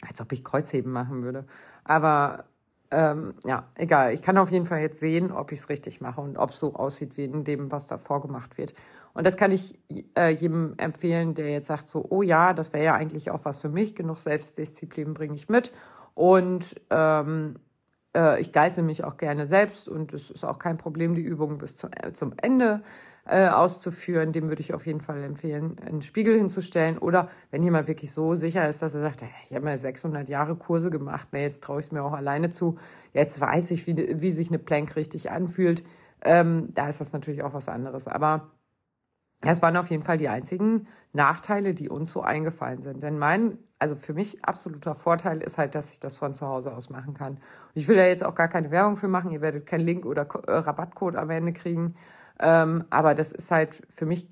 Speaker 1: Als ob ich Kreuzheben machen würde. Aber ähm, ja, egal. Ich kann auf jeden Fall jetzt sehen, ob ich es richtig mache und ob es so aussieht wie in dem, was da vorgemacht wird. Und das kann ich äh, jedem empfehlen, der jetzt sagt so, oh ja, das wäre ja eigentlich auch was für mich. Genug Selbstdisziplin bringe ich mit. Und ähm, äh, ich geißel mich auch gerne selbst und es ist auch kein Problem, die Übung bis zum, äh, zum Ende äh, auszuführen. Dem würde ich auf jeden Fall empfehlen, einen Spiegel hinzustellen. Oder wenn jemand wirklich so sicher ist, dass er sagt, ich habe mal 600 Jahre Kurse gemacht, na, jetzt traue ich es mir auch alleine zu. Jetzt weiß ich, wie, wie sich eine Plank richtig anfühlt. Ähm, da ist das natürlich auch was anderes. Aber es waren auf jeden Fall die einzigen Nachteile, die uns so eingefallen sind. Denn mein, also für mich absoluter Vorteil ist halt, dass ich das von zu Hause aus machen kann. Ich will da jetzt auch gar keine Werbung für machen. Ihr werdet keinen Link oder äh, Rabattcode am Ende kriegen. Ähm, aber das ist halt für mich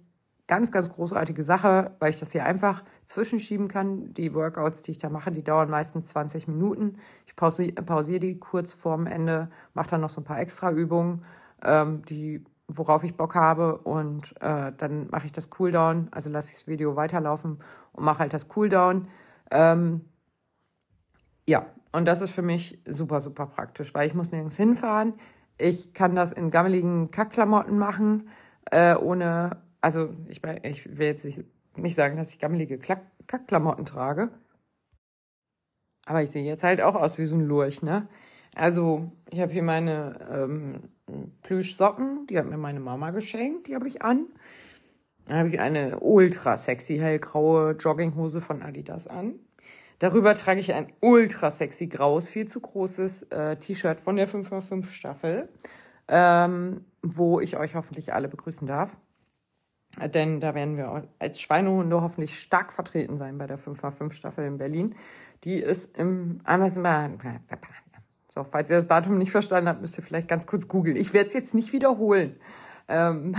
Speaker 1: ganz, ganz großartige Sache, weil ich das hier einfach zwischenschieben kann. Die Workouts, die ich da mache, die dauern meistens 20 Minuten. Ich pausiere pausier die kurz vorm Ende, mache dann noch so ein paar extra Übungen, ähm, die worauf ich Bock habe und äh, dann mache ich das Cooldown, also lasse ich das Video weiterlaufen und mache halt das Cooldown. Ähm, ja, und das ist für mich super, super praktisch, weil ich muss nirgends hinfahren. Ich kann das in gammeligen Kackklamotten machen, äh, ohne, also ich, ich will jetzt nicht sagen, dass ich gammelige Kackklamotten trage, aber ich sehe jetzt halt auch aus wie so ein Lurch, ne? Also ich habe hier meine ähm, Plüschsocken, die hat mir meine Mama geschenkt, die habe ich an. Dann habe ich eine ultra sexy hellgraue Jogginghose von Adidas an. Darüber trage ich ein ultra sexy graues, viel zu großes äh, T-Shirt von der 5x5 Staffel, ähm, wo ich euch hoffentlich alle begrüßen darf. Denn da werden wir als Schweinehunde hoffentlich stark vertreten sein bei der 5x5 Staffel in Berlin. Die ist im, wir, so, falls ihr das Datum nicht verstanden habt, müsst ihr vielleicht ganz kurz googeln. Ich werde es jetzt nicht wiederholen. Ähm,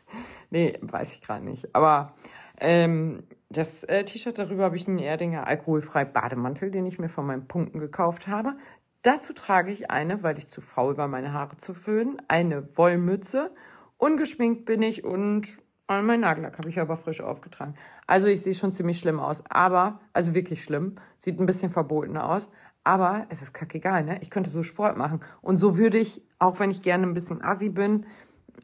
Speaker 1: *laughs* nee, weiß ich gerade nicht. Aber ähm, das äh, T-Shirt darüber habe ich einen Erdinger alkoholfrei Bademantel, den ich mir von meinen Punkten gekauft habe. Dazu trage ich eine, weil ich zu faul war, meine Haare zu föhnen, eine Wollmütze. Ungeschminkt bin ich und mein Nagellack habe ich aber frisch aufgetragen. Also ich sehe schon ziemlich schlimm aus, aber, also wirklich schlimm, sieht ein bisschen verboten aus, aber es ist kackegal, ne? Ich könnte so Sport machen. Und so würde ich, auch wenn ich gerne ein bisschen assi bin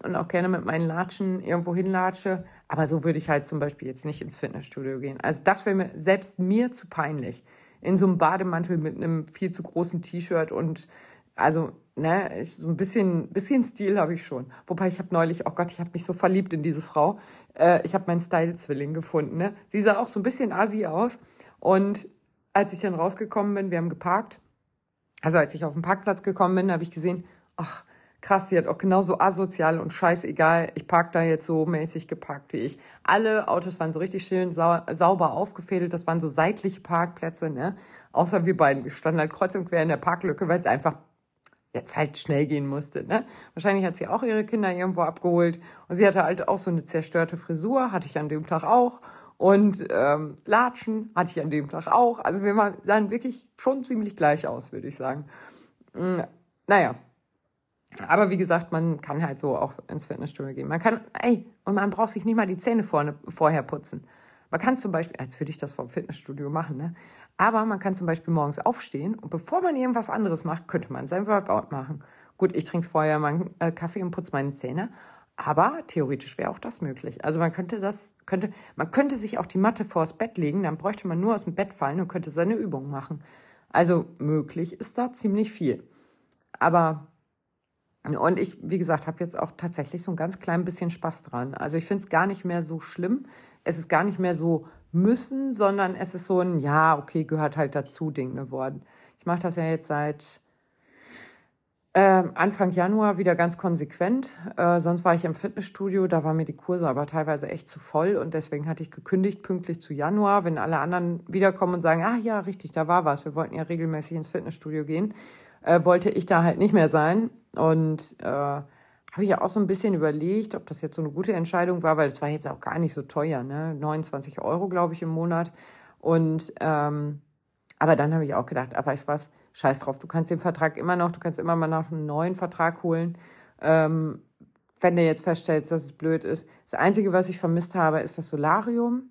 Speaker 1: und auch gerne mit meinen Latschen irgendwo hinlatsche, aber so würde ich halt zum Beispiel jetzt nicht ins Fitnessstudio gehen. Also das wäre mir selbst mir zu peinlich. In so einem Bademantel mit einem viel zu großen T-Shirt und also, ne, so ein bisschen, bisschen Stil habe ich schon. Wobei ich habe neulich, oh Gott, ich habe mich so verliebt in diese Frau. Äh, ich habe meinen Style-Zwilling gefunden. Ne? Sie sah auch so ein bisschen assi aus und als ich dann rausgekommen bin, wir haben geparkt. Also als ich auf den Parkplatz gekommen bin, habe ich gesehen, ach, krass, sie hat auch genauso asozial und scheißegal, ich park da jetzt so mäßig geparkt wie ich. Alle Autos waren so richtig schön sau sauber aufgefädelt, das waren so seitliche Parkplätze, ne? Außer wir beiden, wir standen halt kreuz und quer in der Parklücke, weil es einfach jetzt halt schnell gehen musste, ne? Wahrscheinlich hat sie auch ihre Kinder irgendwo abgeholt und sie hatte halt auch so eine zerstörte Frisur, hatte ich an dem Tag auch und ähm, Latschen hatte ich an dem Tag auch. Also wir sahen wirklich schon ziemlich gleich aus, würde ich sagen. Mm, naja. Aber wie gesagt, man kann halt so auch ins Fitnessstudio gehen. Man kann, ey, und man braucht sich nicht mal die Zähne vorne, vorher putzen. Man kann zum Beispiel, als würde ich das vom Fitnessstudio machen, ne? Aber man kann zum Beispiel morgens aufstehen und bevor man irgendwas anderes macht, könnte man sein Workout machen. Gut, ich trinke vorher meinen äh, Kaffee und putze meine Zähne. Aber theoretisch wäre auch das möglich. Also man könnte das, könnte, man könnte sich auch die Matte vors Bett legen, dann bräuchte man nur aus dem Bett fallen und könnte seine Übung machen. Also möglich ist da ziemlich viel. Aber und ich, wie gesagt, habe jetzt auch tatsächlich so ein ganz klein bisschen Spaß dran. Also ich finde es gar nicht mehr so schlimm. Es ist gar nicht mehr so müssen, sondern es ist so ein, ja, okay, gehört halt dazu Ding geworden. Ich mache das ja jetzt seit ähm, Anfang Januar wieder ganz konsequent. Äh, sonst war ich im Fitnessstudio, da waren mir die Kurse aber teilweise echt zu voll und deswegen hatte ich gekündigt pünktlich zu Januar. Wenn alle anderen wiederkommen und sagen, ah ja, richtig, da war was, wir wollten ja regelmäßig ins Fitnessstudio gehen, äh, wollte ich da halt nicht mehr sein und äh, habe ich ja auch so ein bisschen überlegt, ob das jetzt so eine gute Entscheidung war, weil es war jetzt auch gar nicht so teuer, ne? 29 Euro, glaube ich, im Monat. Und ähm, aber dann habe ich auch gedacht, ah, weißt was, scheiß drauf, du kannst den Vertrag immer noch, du kannst immer mal noch einen neuen Vertrag holen. Ähm, wenn du jetzt feststellst, dass es blöd ist. Das Einzige, was ich vermisst habe, ist das Solarium.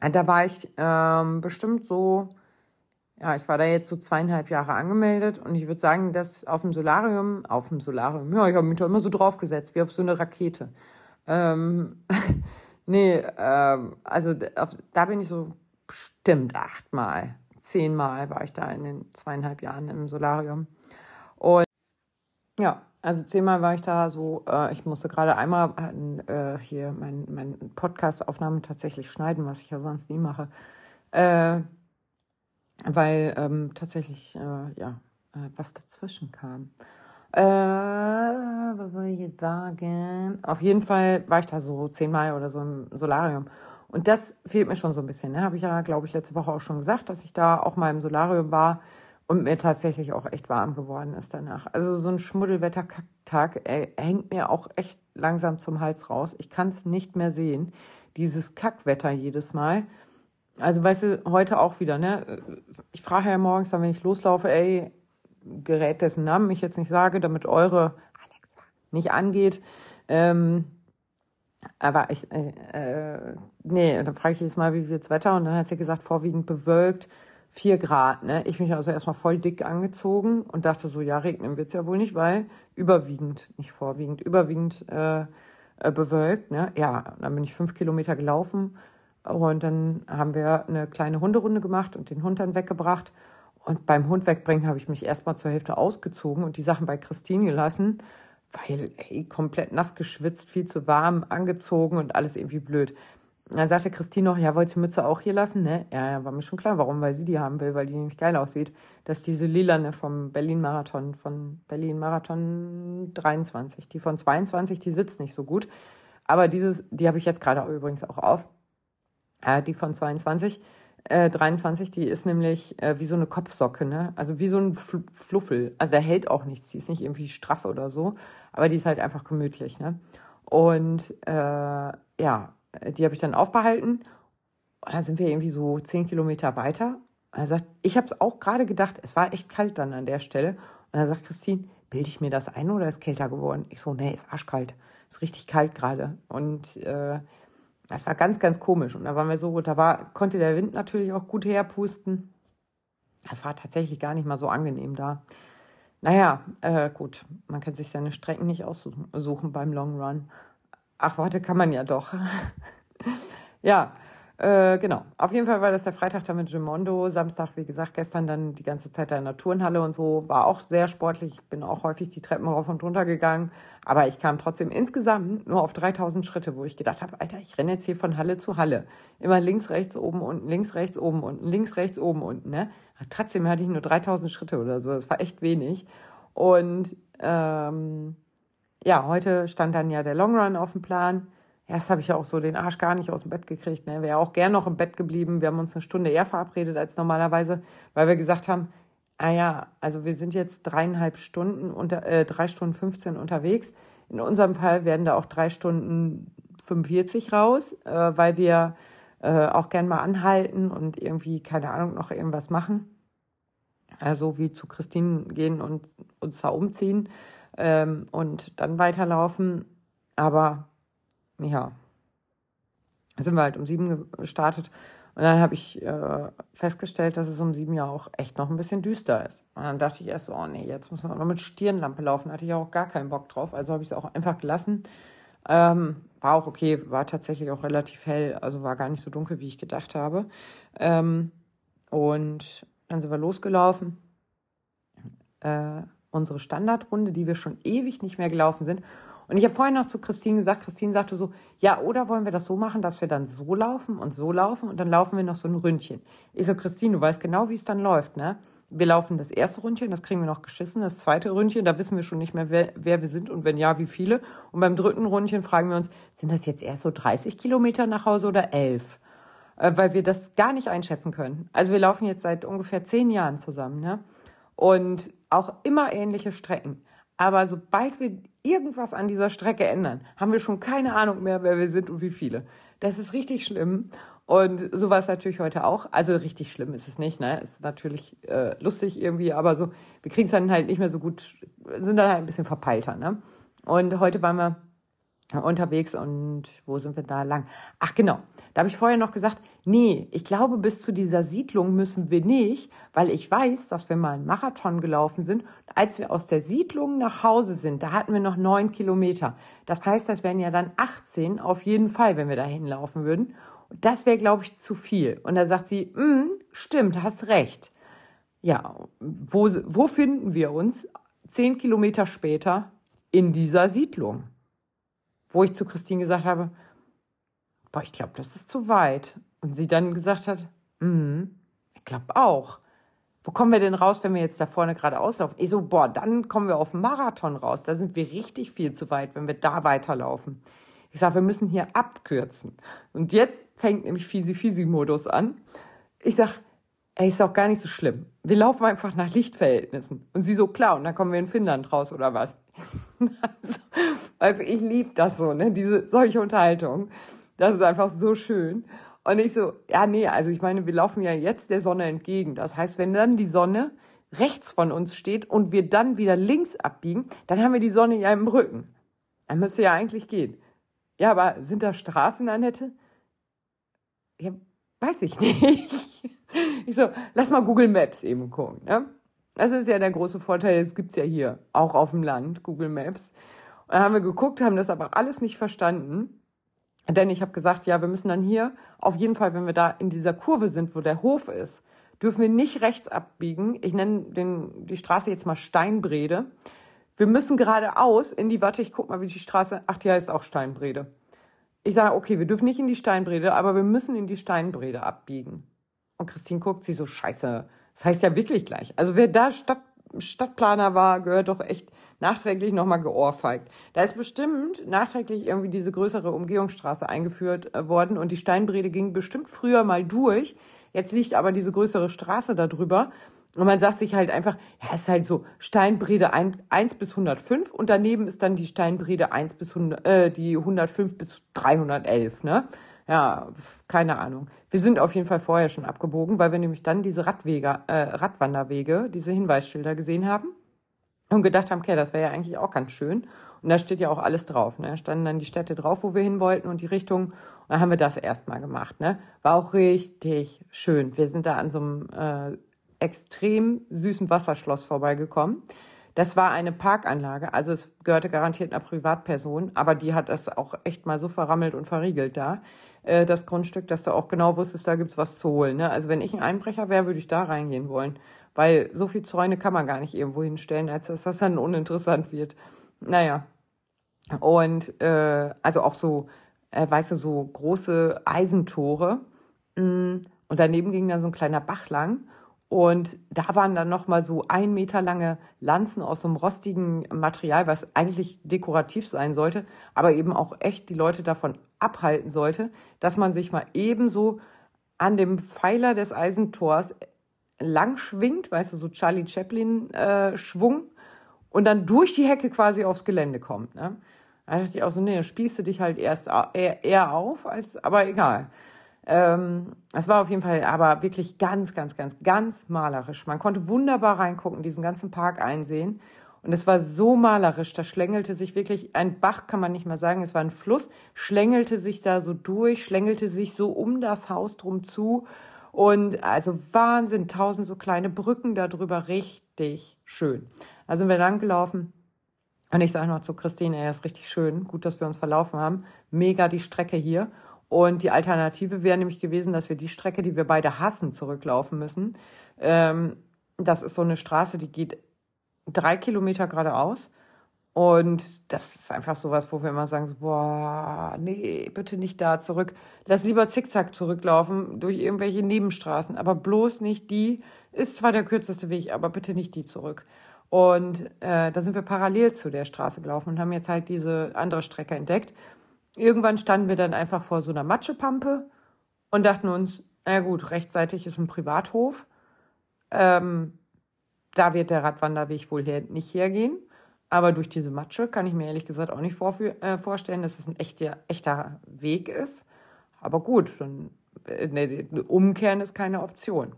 Speaker 1: Da war ich ähm, bestimmt so ja, ich war da jetzt so zweieinhalb Jahre angemeldet und ich würde sagen, dass auf dem Solarium, auf dem Solarium, ja, ich habe mich da immer so draufgesetzt, wie auf so eine Rakete. Ähm, *laughs* nee, ähm, also da bin ich so bestimmt achtmal, zehnmal war ich da in den zweieinhalb Jahren im Solarium. Und ja, also zehnmal war ich da so, äh, ich musste gerade einmal äh, hier mein, mein Podcast-Aufnahme tatsächlich schneiden, was ich ja sonst nie mache. Äh, weil ähm, tatsächlich äh, ja äh, was dazwischen kam. Äh, was soll ich jetzt sagen? Auf jeden Fall war ich da so zehnmal oder so im Solarium. Und das fehlt mir schon so ein bisschen. Ne? Habe ich ja, glaube ich, letzte Woche auch schon gesagt, dass ich da auch mal im Solarium war und mir tatsächlich auch echt warm geworden ist danach. Also so ein Schmuddelwettertag hängt mir auch echt langsam zum Hals raus. Ich kann es nicht mehr sehen. Dieses Kackwetter jedes Mal. Also weißt du, heute auch wieder, ne? Ich frage ja morgens dann, wenn ich loslaufe, ey, Gerät, dessen Namen ich jetzt nicht sage, damit eure Alexa nicht angeht. Ähm, aber ich, äh, äh nee, dann frage ich jedes Mal, wie wird's Wetter? Und dann hat sie gesagt, vorwiegend bewölkt, vier Grad, ne? Ich mich also erstmal voll dick angezogen und dachte so, ja, regnen wird's ja wohl nicht, weil überwiegend, nicht vorwiegend, überwiegend äh, äh, bewölkt, ne? Ja, dann bin ich fünf Kilometer gelaufen, und dann haben wir eine kleine Hunderunde gemacht und den Hund dann weggebracht. Und beim Hund wegbringen habe ich mich erstmal zur Hälfte ausgezogen und die Sachen bei Christine gelassen, weil, ey, komplett nass geschwitzt, viel zu warm, angezogen und alles irgendwie blöd. Dann sagte Christine noch, ja, wollt ihr Mütze auch hier lassen? Ne? Ja, ja, war mir schon klar, warum, weil sie die haben will, weil die nämlich geil aussieht. Das ist diese lilane vom Berlin-Marathon, von Berlin-Marathon 23. Die von 22, die sitzt nicht so gut. Aber dieses, die habe ich jetzt gerade übrigens auch auf. Äh, die von 22, äh, 23, die ist nämlich äh, wie so eine Kopfsocke, ne? Also wie so ein Fl Fluffel. Also er hält auch nichts, die ist nicht irgendwie straff oder so, aber die ist halt einfach gemütlich, ne? Und äh, ja, die habe ich dann aufbehalten. Und dann sind wir irgendwie so zehn Kilometer weiter. Und er sagt, ich habe es auch gerade gedacht, es war echt kalt dann an der Stelle. Und dann sagt Christine, bilde ich mir das ein oder ist kälter geworden? Ich so, nee, ist arschkalt. Ist richtig kalt gerade. Und äh, das war ganz, ganz komisch. Und da waren wir so. Da war, konnte der Wind natürlich auch gut herpusten. Das war tatsächlich gar nicht mal so angenehm da. Naja, äh, gut. Man kann sich seine Strecken nicht aussuchen beim Long Run. Ach, warte, kann man ja doch. *laughs* ja, äh, genau. Auf jeden Fall war das der Freitag dann mit Gimondo. Samstag, wie gesagt, gestern dann die ganze Zeit da in der Turnhalle und so. War auch sehr sportlich. Ich bin auch häufig die Treppen rauf und runter gegangen. Aber ich kam trotzdem insgesamt nur auf 3000 Schritte, wo ich gedacht habe, Alter, ich renne jetzt hier von Halle zu Halle. Immer links, rechts, oben, unten, links, rechts, oben, unten, links, rechts, oben, unten, ne? Trotzdem hatte ich nur 3000 Schritte oder so. Das war echt wenig. Und, ähm, ja, heute stand dann ja der Long Run auf dem Plan. Erst habe ich ja auch so den Arsch gar nicht aus dem Bett gekriegt. Ne? Wäre auch gern noch im Bett geblieben. Wir haben uns eine Stunde eher verabredet als normalerweise, weil wir gesagt haben, ah ja, also wir sind jetzt dreieinhalb Stunden unter, äh, drei Stunden 15 unterwegs. In unserem Fall werden da auch drei Stunden 45 raus, äh, weil wir äh, auch gern mal anhalten und irgendwie, keine Ahnung, noch irgendwas machen. Also wie zu Christine gehen und uns da umziehen ähm, und dann weiterlaufen. Aber ja, sind wir halt um sieben gestartet. Und dann habe ich äh, festgestellt, dass es um sieben ja auch echt noch ein bisschen düster ist. Und dann dachte ich erst so, oh nee, jetzt muss man auch noch mit Stirnlampe laufen. Hatte ich auch gar keinen Bock drauf. Also habe ich es auch einfach gelassen. Ähm, war auch okay, war tatsächlich auch relativ hell, also war gar nicht so dunkel, wie ich gedacht habe. Ähm, und dann sind wir losgelaufen. Äh, unsere Standardrunde, die wir schon ewig nicht mehr gelaufen sind. Und ich habe vorhin noch zu Christine gesagt, Christine sagte so, ja, oder wollen wir das so machen, dass wir dann so laufen und so laufen und dann laufen wir noch so ein Ründchen. Ich so, Christine, du weißt genau, wie es dann läuft, ne? Wir laufen das erste Ründchen, das kriegen wir noch geschissen. Das zweite Ründchen, da wissen wir schon nicht mehr, wer, wer wir sind und wenn ja, wie viele. Und beim dritten Ründchen fragen wir uns, sind das jetzt erst so 30 Kilometer nach Hause oder 11? Äh, weil wir das gar nicht einschätzen können. Also wir laufen jetzt seit ungefähr zehn Jahren zusammen, ne? Und auch immer ähnliche Strecken. Aber sobald wir irgendwas an dieser Strecke ändern, haben wir schon keine Ahnung mehr, wer wir sind und wie viele. Das ist richtig schlimm. Und so war es natürlich heute auch. Also richtig schlimm ist es nicht, ne? Es ist natürlich äh, lustig irgendwie, aber so, wir kriegen es dann halt nicht mehr so gut, sind dann halt ein bisschen verpeilter, ne? Und heute waren wir unterwegs und wo sind wir da lang? Ach genau, da habe ich vorher noch gesagt, nee, ich glaube, bis zu dieser Siedlung müssen wir nicht, weil ich weiß, dass wir mal einen Marathon gelaufen sind. Als wir aus der Siedlung nach Hause sind, da hatten wir noch neun Kilometer. Das heißt, das wären ja dann 18 auf jeden Fall, wenn wir da hinlaufen würden. Das wäre, glaube ich, zu viel. Und da sagt sie, mm, stimmt, hast recht. Ja, wo, wo finden wir uns? Zehn Kilometer später in dieser Siedlung wo ich zu Christine gesagt habe, boah, ich glaube, das ist zu weit. Und sie dann gesagt hat, mhm, ich glaube auch. Wo kommen wir denn raus, wenn wir jetzt da vorne gerade auslaufen? Ich so, boah, dann kommen wir auf den Marathon raus. Da sind wir richtig viel zu weit, wenn wir da weiterlaufen. Ich sage, wir müssen hier abkürzen. Und jetzt fängt nämlich Fisi-Fisi-Modus an. Ich sag, ey, ist auch gar nicht so schlimm. Wir laufen einfach nach Lichtverhältnissen. Und sie so, klar, und dann kommen wir in Finnland raus oder was? *laughs* also, also ich liebe das so, ne, diese, solche Unterhaltung. Das ist einfach so schön. Und ich so, ja, nee, also ich meine, wir laufen ja jetzt der Sonne entgegen. Das heißt, wenn dann die Sonne rechts von uns steht und wir dann wieder links abbiegen, dann haben wir die Sonne ja im Rücken. Dann müsste ja eigentlich gehen. Ja, aber sind da Straßen, Annette? Ja, weiß ich nicht. Ich so, lass mal Google Maps eben gucken. Ne? Das ist ja der große Vorteil, das gibt's ja hier, auch auf dem Land, Google Maps. Und dann haben wir geguckt, haben das aber alles nicht verstanden. Denn ich habe gesagt, ja, wir müssen dann hier, auf jeden Fall, wenn wir da in dieser Kurve sind, wo der Hof ist, dürfen wir nicht rechts abbiegen. Ich nenne den, die Straße jetzt mal Steinbrede. Wir müssen geradeaus in die, warte, ich guck mal, wie die Straße, ach, die heißt auch Steinbrede. Ich sage, okay, wir dürfen nicht in die Steinbrede, aber wir müssen in die Steinbrede abbiegen. Und Christine guckt sie so, scheiße, das heißt ja wirklich gleich. Also wer da Stadt, Stadtplaner war, gehört doch echt nachträglich nochmal geohrfeigt. Da ist bestimmt nachträglich irgendwie diese größere Umgehungsstraße eingeführt äh, worden und die Steinbrede ging bestimmt früher mal durch. Jetzt liegt aber diese größere Straße da drüber. Und man sagt sich halt einfach, ja, es ist halt so Steinbrede 1 bis 105 und daneben ist dann die Steinbrede 1 bis 100, äh, die 105 bis 311, ne? Ja, keine Ahnung. Wir sind auf jeden Fall vorher schon abgebogen, weil wir nämlich dann diese Radwege, äh, Radwanderwege, diese Hinweisschilder gesehen haben und gedacht haben, okay, das wäre ja eigentlich auch ganz schön. Und da steht ja auch alles drauf. Ne? Da standen dann die Städte drauf, wo wir hin wollten und die Richtung. Und dann haben wir das erstmal gemacht. Ne? War auch richtig schön. Wir sind da an so einem äh, extrem süßen Wasserschloss vorbeigekommen. Das war eine Parkanlage, also es gehörte garantiert einer Privatperson, aber die hat das auch echt mal so verrammelt und verriegelt da, äh, das Grundstück, dass du auch genau wusstest, da gibt's was zu holen. Ne? Also wenn ich ein Einbrecher wäre, würde ich da reingehen wollen, weil so viel Zäune kann man gar nicht irgendwo hinstellen, als dass das dann uninteressant wird. Naja, und äh, also auch so, äh, weißt du, so große Eisentore. Mm, und daneben ging da so ein kleiner Bach lang. Und da waren dann nochmal so ein Meter lange Lanzen aus so einem rostigen Material, was eigentlich dekorativ sein sollte, aber eben auch echt die Leute davon abhalten sollte, dass man sich mal ebenso an dem Pfeiler des Eisentors lang schwingt, weißt du, so Charlie Chaplin äh, Schwung und dann durch die Hecke quasi aufs Gelände kommt. Ne? Da dachte ich auch so, nee, spielst du dich halt erst eher auf, als, aber egal. Ähm, es war auf jeden Fall aber wirklich ganz, ganz, ganz, ganz malerisch. Man konnte wunderbar reingucken, diesen ganzen Park einsehen. Und es war so malerisch, da schlängelte sich wirklich, ein Bach kann man nicht mal sagen, es war ein Fluss, schlängelte sich da so durch, schlängelte sich so um das Haus drum zu. Und also Wahnsinn, tausend so kleine Brücken darüber, richtig schön. Da sind wir lang gelaufen. Und ich sage noch zu Christine, er ist richtig schön, gut, dass wir uns verlaufen haben. Mega die Strecke hier. Und die Alternative wäre nämlich gewesen, dass wir die Strecke, die wir beide hassen, zurücklaufen müssen. Ähm, das ist so eine Straße, die geht drei Kilometer geradeaus. Und das ist einfach sowas, wo wir immer sagen, so, boah, nee, bitte nicht da zurück. Lass lieber zickzack zurücklaufen durch irgendwelche Nebenstraßen, aber bloß nicht die. Ist zwar der kürzeste Weg, aber bitte nicht die zurück. Und äh, da sind wir parallel zu der Straße gelaufen und haben jetzt halt diese andere Strecke entdeckt. Irgendwann standen wir dann einfach vor so einer Matschepampe und dachten uns, na gut, rechtzeitig ist ein Privathof. Ähm, da wird der Radwanderweg wohl her nicht hergehen. Aber durch diese Matsche kann ich mir ehrlich gesagt auch nicht äh, vorstellen, dass es ein echter, echter Weg ist. Aber gut, dann äh, ne, umkehren ist keine Option.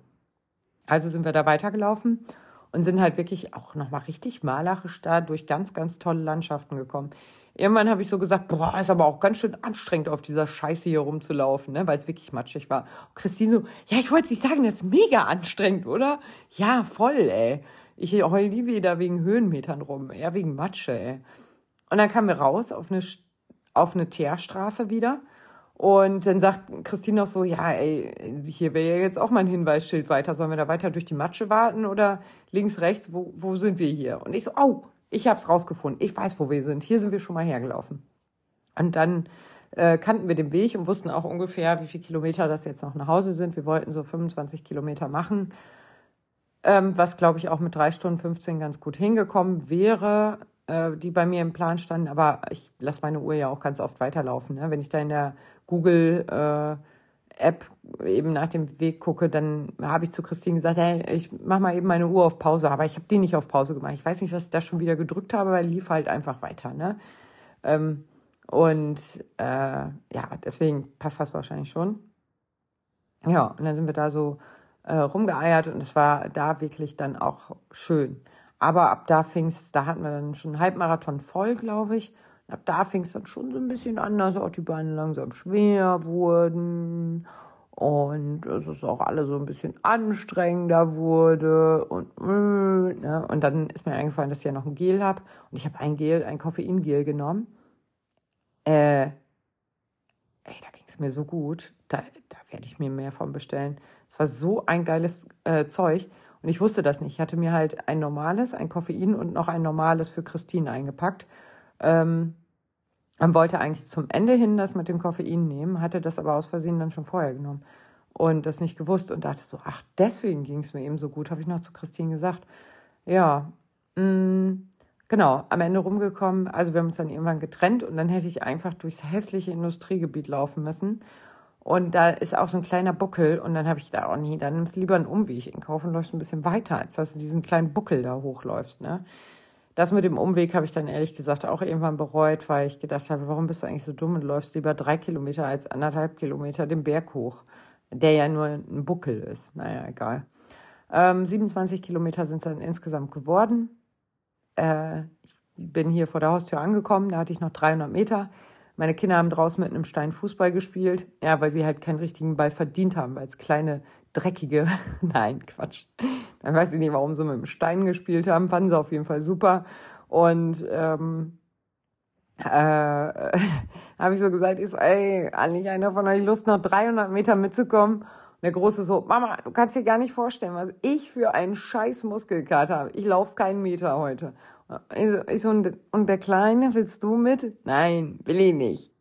Speaker 1: Also sind wir da weitergelaufen und sind halt wirklich auch nochmal richtig malerisch da durch ganz, ganz tolle Landschaften gekommen. Irgendwann habe ich so gesagt, boah, ist aber auch ganz schön anstrengend, auf dieser Scheiße hier rumzulaufen, ne, weil es wirklich matschig war. Und Christine so, ja, ich wollte nicht sagen, das ist mega anstrengend, oder? Ja, voll, ey. Ich heul nie wieder wegen Höhenmetern rum, eher wegen Matsche, ey. Und dann kamen wir raus auf eine, auf eine Teerstraße wieder. Und dann sagt Christine noch so, ja, ey, hier wäre ja jetzt auch mal ein Hinweisschild weiter. Sollen wir da weiter durch die Matsche warten oder links, rechts? Wo, wo sind wir hier? Und ich so, oh, ich habe es rausgefunden. Ich weiß, wo wir sind. Hier sind wir schon mal hergelaufen. Und dann äh, kannten wir den Weg und wussten auch ungefähr, wie viele Kilometer das jetzt noch nach Hause sind. Wir wollten so 25 Kilometer machen, ähm, was, glaube ich, auch mit drei Stunden 15 ganz gut hingekommen wäre, äh, die bei mir im Plan standen. Aber ich lasse meine Uhr ja auch ganz oft weiterlaufen. Ne? Wenn ich da in der Google... Äh, App eben nach dem Weg gucke, dann habe ich zu Christine gesagt, hey, ich mache mal eben meine Uhr auf Pause, aber ich habe die nicht auf Pause gemacht. Ich weiß nicht, was ich da schon wieder gedrückt habe, weil lief halt einfach weiter. Ne? Ähm, und äh, ja, deswegen passt das wahrscheinlich schon. Ja, und dann sind wir da so äh, rumgeeiert und es war da wirklich dann auch schön. Aber ab da fing's, da hatten wir dann schon einen Halbmarathon voll, glaube ich. Ab da fing es dann schon so ein bisschen an, dass auch die Beine langsam schwer wurden und es auch alle so ein bisschen anstrengender wurde und ne? und dann ist mir eingefallen, dass ich ja noch ein Gel habe und ich habe ein Gel, ein Koffeingel genommen. Äh, ey, da ging es mir so gut, da, da werde ich mir mehr von bestellen. Es war so ein geiles äh, Zeug und ich wusste das nicht. Ich hatte mir halt ein normales, ein Koffein und noch ein normales für Christine eingepackt. Ähm, man wollte eigentlich zum Ende hin das mit dem Koffein nehmen, hatte das aber aus Versehen dann schon vorher genommen und das nicht gewusst und dachte so, ach, deswegen ging es mir eben so gut, habe ich noch zu Christine gesagt. Ja, mh, mm, genau, am Ende rumgekommen, also wir haben uns dann irgendwann getrennt und dann hätte ich einfach durchs hässliche Industriegebiet laufen müssen. Und da ist auch so ein kleiner Buckel und dann habe ich da, oh nee, dann nimmst du lieber einen Umweg in Kauf und läufst ein bisschen weiter, als dass du diesen kleinen Buckel da hochläufst, ne? Das mit dem Umweg habe ich dann ehrlich gesagt auch irgendwann bereut, weil ich gedacht habe, warum bist du eigentlich so dumm und läufst lieber drei Kilometer als anderthalb Kilometer den Berg hoch, der ja nur ein Buckel ist. Naja, egal. Ähm, 27 Kilometer sind es dann insgesamt geworden. Äh, ich bin hier vor der Haustür angekommen, da hatte ich noch 300 Meter. Meine Kinder haben draußen mit einem Stein Fußball gespielt. Ja, weil sie halt keinen richtigen Ball verdient haben, weil es kleine, dreckige, *laughs* nein, Quatsch. Dann weiß ich nicht, warum sie mit einem Stein gespielt haben. Fanden sie auf jeden Fall super. Und ähm, äh, *laughs* habe ich so gesagt, so, ey, nicht einer von euch Lust, noch 300 Meter mitzukommen? Und der Große so, Mama, du kannst dir gar nicht vorstellen, was ich für einen scheiß Muskelkater habe. Ich laufe keinen Meter heute. Ich so, und der Kleine, willst du mit? Nein, will ich nicht.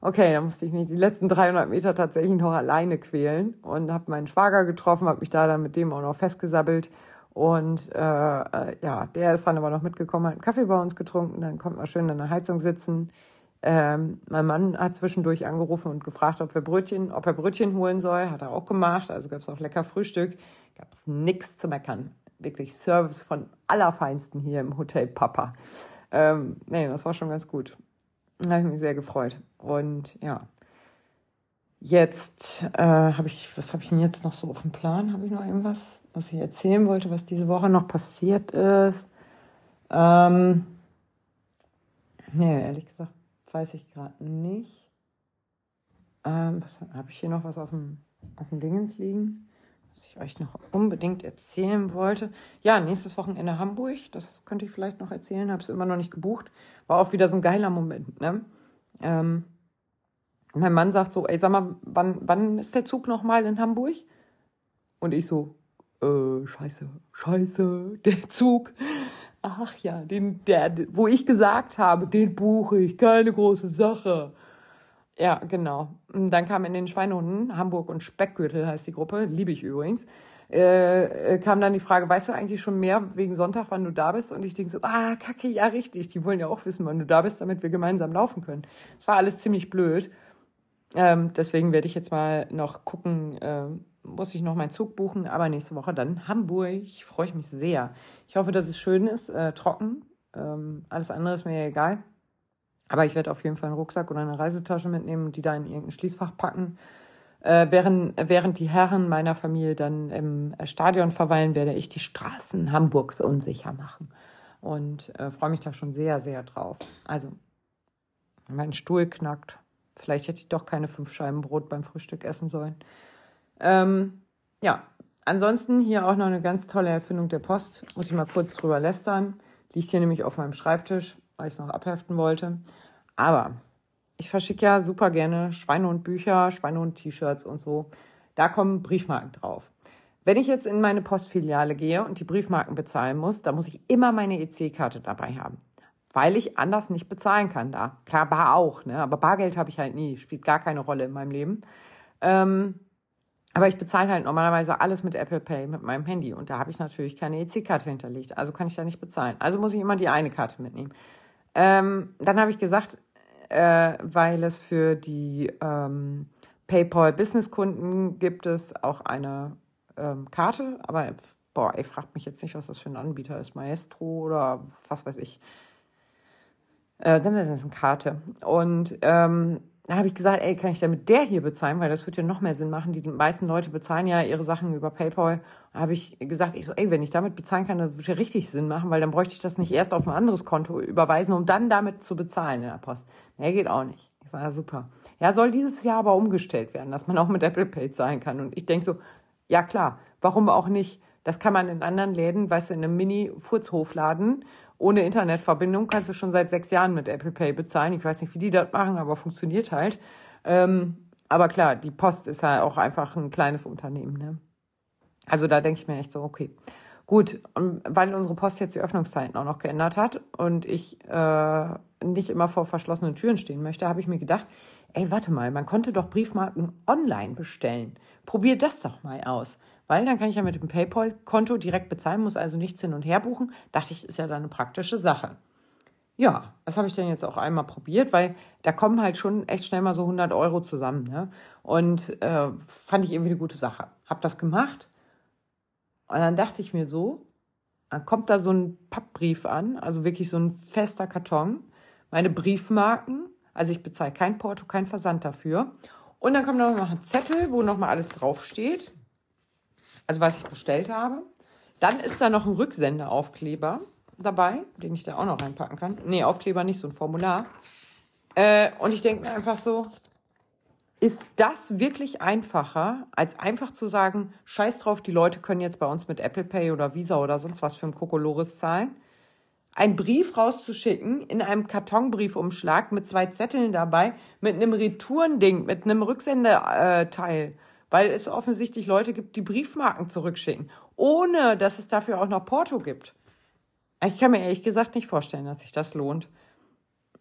Speaker 1: Okay, dann musste ich mich die letzten 300 Meter tatsächlich noch alleine quälen und habe meinen Schwager getroffen, habe mich da dann mit dem auch noch festgesabbelt. Und äh, äh, ja, der ist dann aber noch mitgekommen, hat einen Kaffee bei uns getrunken, dann konnte man schön in der Heizung sitzen. Ähm, mein Mann hat zwischendurch angerufen und gefragt, ob wir Brötchen, ob er Brötchen holen soll. Hat er auch gemacht. Also gab es auch lecker Frühstück. Gab es nichts zu meckern wirklich Service von allerfeinsten hier im Hotel Papa. Ähm, nee, das war schon ganz gut. Da habe ich mich sehr gefreut. Und ja, jetzt äh, habe ich, was habe ich denn jetzt noch so auf dem Plan? Habe ich noch irgendwas, was ich erzählen wollte, was diese Woche noch passiert ist? Ähm, nee, ehrlich gesagt, weiß ich gerade nicht. Ähm, habe ich hier noch was auf dem, auf dem Dingens liegen? was ich euch noch unbedingt erzählen wollte. Ja, nächstes Wochenende Hamburg. Das könnte ich vielleicht noch erzählen. Habe es immer noch nicht gebucht. War auch wieder so ein geiler Moment. Ne? Ähm, mein Mann sagt so, ey, sag mal, wann, wann ist der Zug nochmal in Hamburg? Und ich so, äh, scheiße, scheiße, *laughs* der Zug. Ach ja, den, der, wo ich gesagt habe, den buche ich, keine große Sache. Ja, genau. Und dann kam in den Schweinehunden, Hamburg und Speckgürtel heißt die Gruppe, liebe ich übrigens, äh, äh, kam dann die Frage, weißt du eigentlich schon mehr wegen Sonntag, wann du da bist? Und ich denke so, ah, kacke, ja, richtig. Die wollen ja auch wissen, wann du da bist, damit wir gemeinsam laufen können. Es war alles ziemlich blöd. Ähm, deswegen werde ich jetzt mal noch gucken, äh, muss ich noch meinen Zug buchen, aber nächste Woche dann Hamburg. Freue ich mich sehr. Ich hoffe, dass es schön ist, äh, trocken, Ähm, alles andere ist mir ja egal. Aber ich werde auf jeden Fall einen Rucksack oder eine Reisetasche mitnehmen die da in irgendein Schließfach packen. Äh, während, während die Herren meiner Familie dann im Stadion verweilen, werde ich die Straßen Hamburgs unsicher machen. Und äh, freue mich da schon sehr, sehr drauf. Also, mein Stuhl knackt. Vielleicht hätte ich doch keine fünf Scheiben Brot beim Frühstück essen sollen. Ähm, ja, ansonsten hier auch noch eine ganz tolle Erfindung der Post. Muss ich mal kurz drüber lästern. Liegt hier nämlich auf meinem Schreibtisch, weil ich es noch abheften wollte. Aber ich verschicke ja super gerne Schweinehund-Bücher, Schweinehund-T-Shirts und so. Da kommen Briefmarken drauf. Wenn ich jetzt in meine Postfiliale gehe und die Briefmarken bezahlen muss, dann muss ich immer meine EC-Karte dabei haben. Weil ich anders nicht bezahlen kann da. Klar, Bar auch, ne? Aber Bargeld habe ich halt nie. Spielt gar keine Rolle in meinem Leben. Ähm, aber ich bezahle halt normalerweise alles mit Apple Pay, mit meinem Handy. Und da habe ich natürlich keine EC-Karte hinterlegt. Also kann ich da nicht bezahlen. Also muss ich immer die eine Karte mitnehmen. Ähm, dann habe ich gesagt, äh, weil es für die ähm, PayPal Business Kunden gibt es auch eine ähm, Karte, aber boah, ey, fragt mich jetzt nicht, was das für ein Anbieter ist, Maestro oder was weiß ich. Äh, dann ist das eine Karte. Und ähm, da habe ich gesagt, ey, kann ich da mit der hier bezahlen, weil das wird ja noch mehr Sinn machen. Die meisten Leute bezahlen ja ihre Sachen über PayPal. Da habe ich gesagt, ich so, ey, wenn ich damit bezahlen kann, dann wird ja richtig Sinn machen, weil dann bräuchte ich das nicht erst auf ein anderes Konto überweisen, um dann damit zu bezahlen in der Post. Nee, geht auch nicht. Ich sage, ja, super. Ja, soll dieses Jahr aber umgestellt werden, dass man auch mit Apple Pay zahlen kann. Und ich denk so, ja klar, warum auch nicht? Das kann man in anderen Läden, weißt du, in einem Mini-Furzhofladen ohne Internetverbindung kannst du schon seit sechs Jahren mit Apple Pay bezahlen. Ich weiß nicht, wie die das machen, aber funktioniert halt. Ähm, aber klar, die Post ist ja auch einfach ein kleines Unternehmen. Ne? Also da denke ich mir echt so, okay. Gut, weil unsere Post jetzt die Öffnungszeiten auch noch geändert hat und ich äh, nicht immer vor verschlossenen Türen stehen möchte, habe ich mir gedacht, ey, warte mal, man konnte doch Briefmarken online bestellen. Probier das doch mal aus weil dann kann ich ja mit dem PayPal-Konto direkt bezahlen, muss also nichts hin und her buchen. Dachte ich, ist ja dann eine praktische Sache. Ja, das habe ich dann jetzt auch einmal probiert, weil da kommen halt schon echt schnell mal so 100 Euro zusammen. Ne? Und äh, fand ich irgendwie eine gute Sache. Hab das gemacht und dann dachte ich mir so, dann kommt da so ein Pappbrief an, also wirklich so ein fester Karton, meine Briefmarken, also ich bezahle kein Porto, kein Versand dafür. Und dann kommt noch ein Zettel, wo noch mal alles draufsteht also was ich bestellt habe. Dann ist da noch ein Rücksendeaufkleber dabei, den ich da auch noch reinpacken kann. Nee, Aufkleber nicht, so ein Formular. Äh, und ich denke mir einfach so, ist das wirklich einfacher, als einfach zu sagen, scheiß drauf, die Leute können jetzt bei uns mit Apple Pay oder Visa oder sonst was für ein Kokolores zahlen? Einen Brief rauszuschicken in einem Kartonbriefumschlag mit zwei Zetteln dabei, mit einem Retourending, mit einem Rücksendeteil weil es offensichtlich Leute gibt, die Briefmarken zurückschicken, ohne dass es dafür auch noch Porto gibt. Ich kann mir ehrlich gesagt nicht vorstellen, dass sich das lohnt.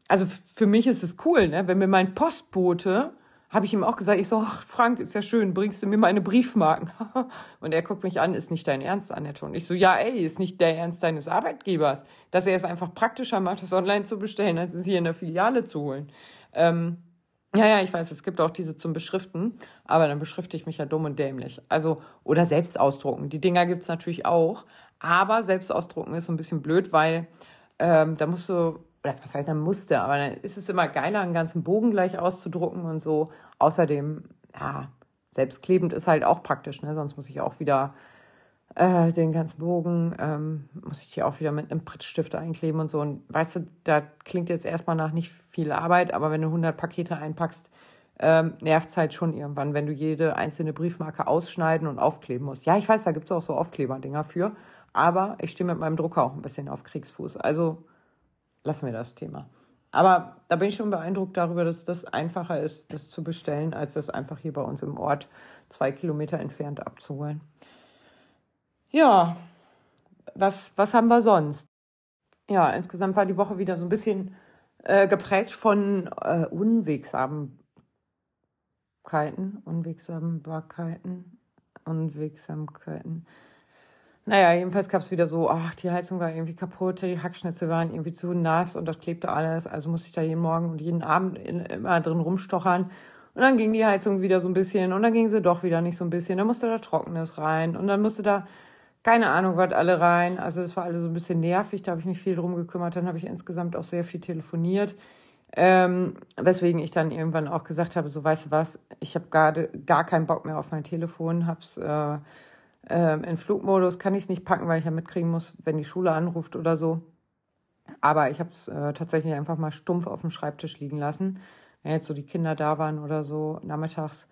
Speaker 1: Also für mich ist es cool, ne? wenn mir mein Postbote, habe ich ihm auch gesagt, ich so, ach, Frank, ist ja schön, bringst du mir meine Briefmarken? *laughs* und er guckt mich an, ist nicht dein Ernst, Annette? Und ich so, ja, ey, ist nicht der Ernst deines Arbeitgebers, dass er es einfach praktischer macht, das online zu bestellen, als es hier in der Filiale zu holen. Ähm, ja, ja, ich weiß, es gibt auch diese zum Beschriften, aber dann beschrifte ich mich ja dumm und dämlich. Also, oder selbst ausdrucken. Die Dinger gibt's natürlich auch, aber selbst ausdrucken ist so ein bisschen blöd, weil ähm, da musst du, oder was heißt, dann musste, aber dann ist es immer geiler, einen ganzen Bogen gleich auszudrucken und so. Außerdem, ja, selbstklebend ist halt auch praktisch, ne? Sonst muss ich auch wieder äh, den ganzen Bogen, ähm, muss ich hier auch wieder mit einem Prittstift einkleben und so. Und weißt du, da klingt jetzt erstmal nach nicht viel Arbeit, aber wenn du 100 Pakete einpackst, ähm, nervt es halt schon irgendwann, wenn du jede einzelne Briefmarke ausschneiden und aufkleben musst. Ja, ich weiß, da gibt's auch so Aufkleberdinger für, aber ich stehe mit meinem Drucker auch ein bisschen auf Kriegsfuß. Also lassen wir das Thema. Aber da bin ich schon beeindruckt darüber, dass das einfacher ist, das zu bestellen, als das einfach hier bei uns im Ort zwei Kilometer entfernt abzuholen. Ja, was, was haben wir sonst? Ja, insgesamt war die Woche wieder so ein bisschen äh, geprägt von äh, Unwegsamkeiten, Unwegsambarkeiten, Unwegsamkeiten. Naja, jedenfalls gab es wieder so, ach, die Heizung war irgendwie kaputt, die Hackschnitzel waren irgendwie zu nass und das klebte alles. Also musste ich da jeden Morgen und jeden Abend in, immer drin rumstochern. Und dann ging die Heizung wieder so ein bisschen und dann ging sie doch wieder nicht so ein bisschen. Dann musste da Trockenes rein und dann musste da keine Ahnung, was alle rein. Also es war alles so ein bisschen nervig, da habe ich mich viel drum gekümmert. Dann habe ich insgesamt auch sehr viel telefoniert. Ähm, weswegen ich dann irgendwann auch gesagt habe, so weißt du was, ich habe gerade gar keinen Bock mehr auf mein Telefon, hab's äh, äh, in Flugmodus, kann ich es nicht packen, weil ich ja mitkriegen muss, wenn die Schule anruft oder so. Aber ich habe es äh, tatsächlich einfach mal stumpf auf dem Schreibtisch liegen lassen. Wenn jetzt so die Kinder da waren oder so nachmittags,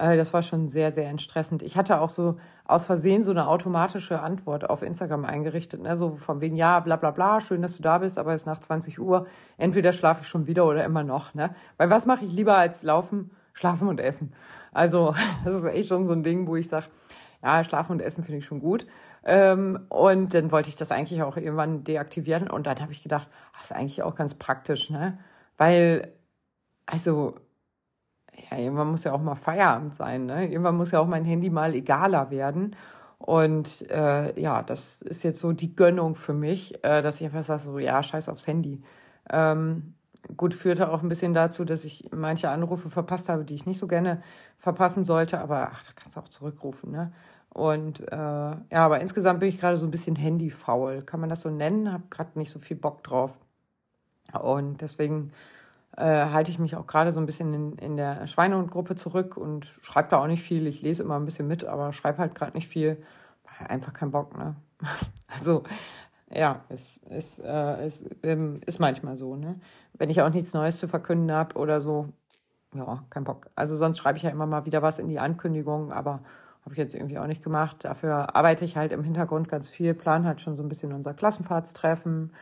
Speaker 1: das war schon sehr, sehr entstressend. Ich hatte auch so aus Versehen so eine automatische Antwort auf Instagram eingerichtet, ne? so von wegen, ja, bla bla bla, schön, dass du da bist, aber es ist nach 20 Uhr. Entweder schlafe ich schon wieder oder immer noch. Ne? Weil was mache ich lieber als laufen, schlafen und essen? Also *laughs* das ist echt schon so ein Ding, wo ich sage, ja, schlafen und essen finde ich schon gut. Ähm, und dann wollte ich das eigentlich auch irgendwann deaktivieren. Und dann habe ich gedacht, das ist eigentlich auch ganz praktisch, ne? Weil, also ja, irgendwann muss ja auch mal Feierabend sein. Ne? Irgendwann muss ja auch mein Handy mal egaler werden. Und äh, ja, das ist jetzt so die Gönnung für mich, äh, dass ich einfach sage, so ja, scheiß aufs Handy. Ähm, gut, führte auch ein bisschen dazu, dass ich manche Anrufe verpasst habe, die ich nicht so gerne verpassen sollte, aber ach, da kannst du auch zurückrufen, ne? Und äh, ja, aber insgesamt bin ich gerade so ein bisschen handyfaul. Kann man das so nennen? Hab gerade nicht so viel Bock drauf. Und deswegen äh, halte ich mich auch gerade so ein bisschen in, in der Schweinehundgruppe zurück und schreibe da auch nicht viel. Ich lese immer ein bisschen mit, aber schreibe halt gerade nicht viel. Einfach kein Bock, ne? *laughs* also, ja, es ist, äh, es, ähm, ist manchmal so, ne? Wenn ich auch nichts Neues zu verkünden habe oder so, ja, kein Bock. Also sonst schreibe ich ja immer mal wieder was in die Ankündigung, aber habe ich jetzt irgendwie auch nicht gemacht. Dafür arbeite ich halt im Hintergrund ganz viel, plan halt schon so ein bisschen unser Klassenfahrtstreffen.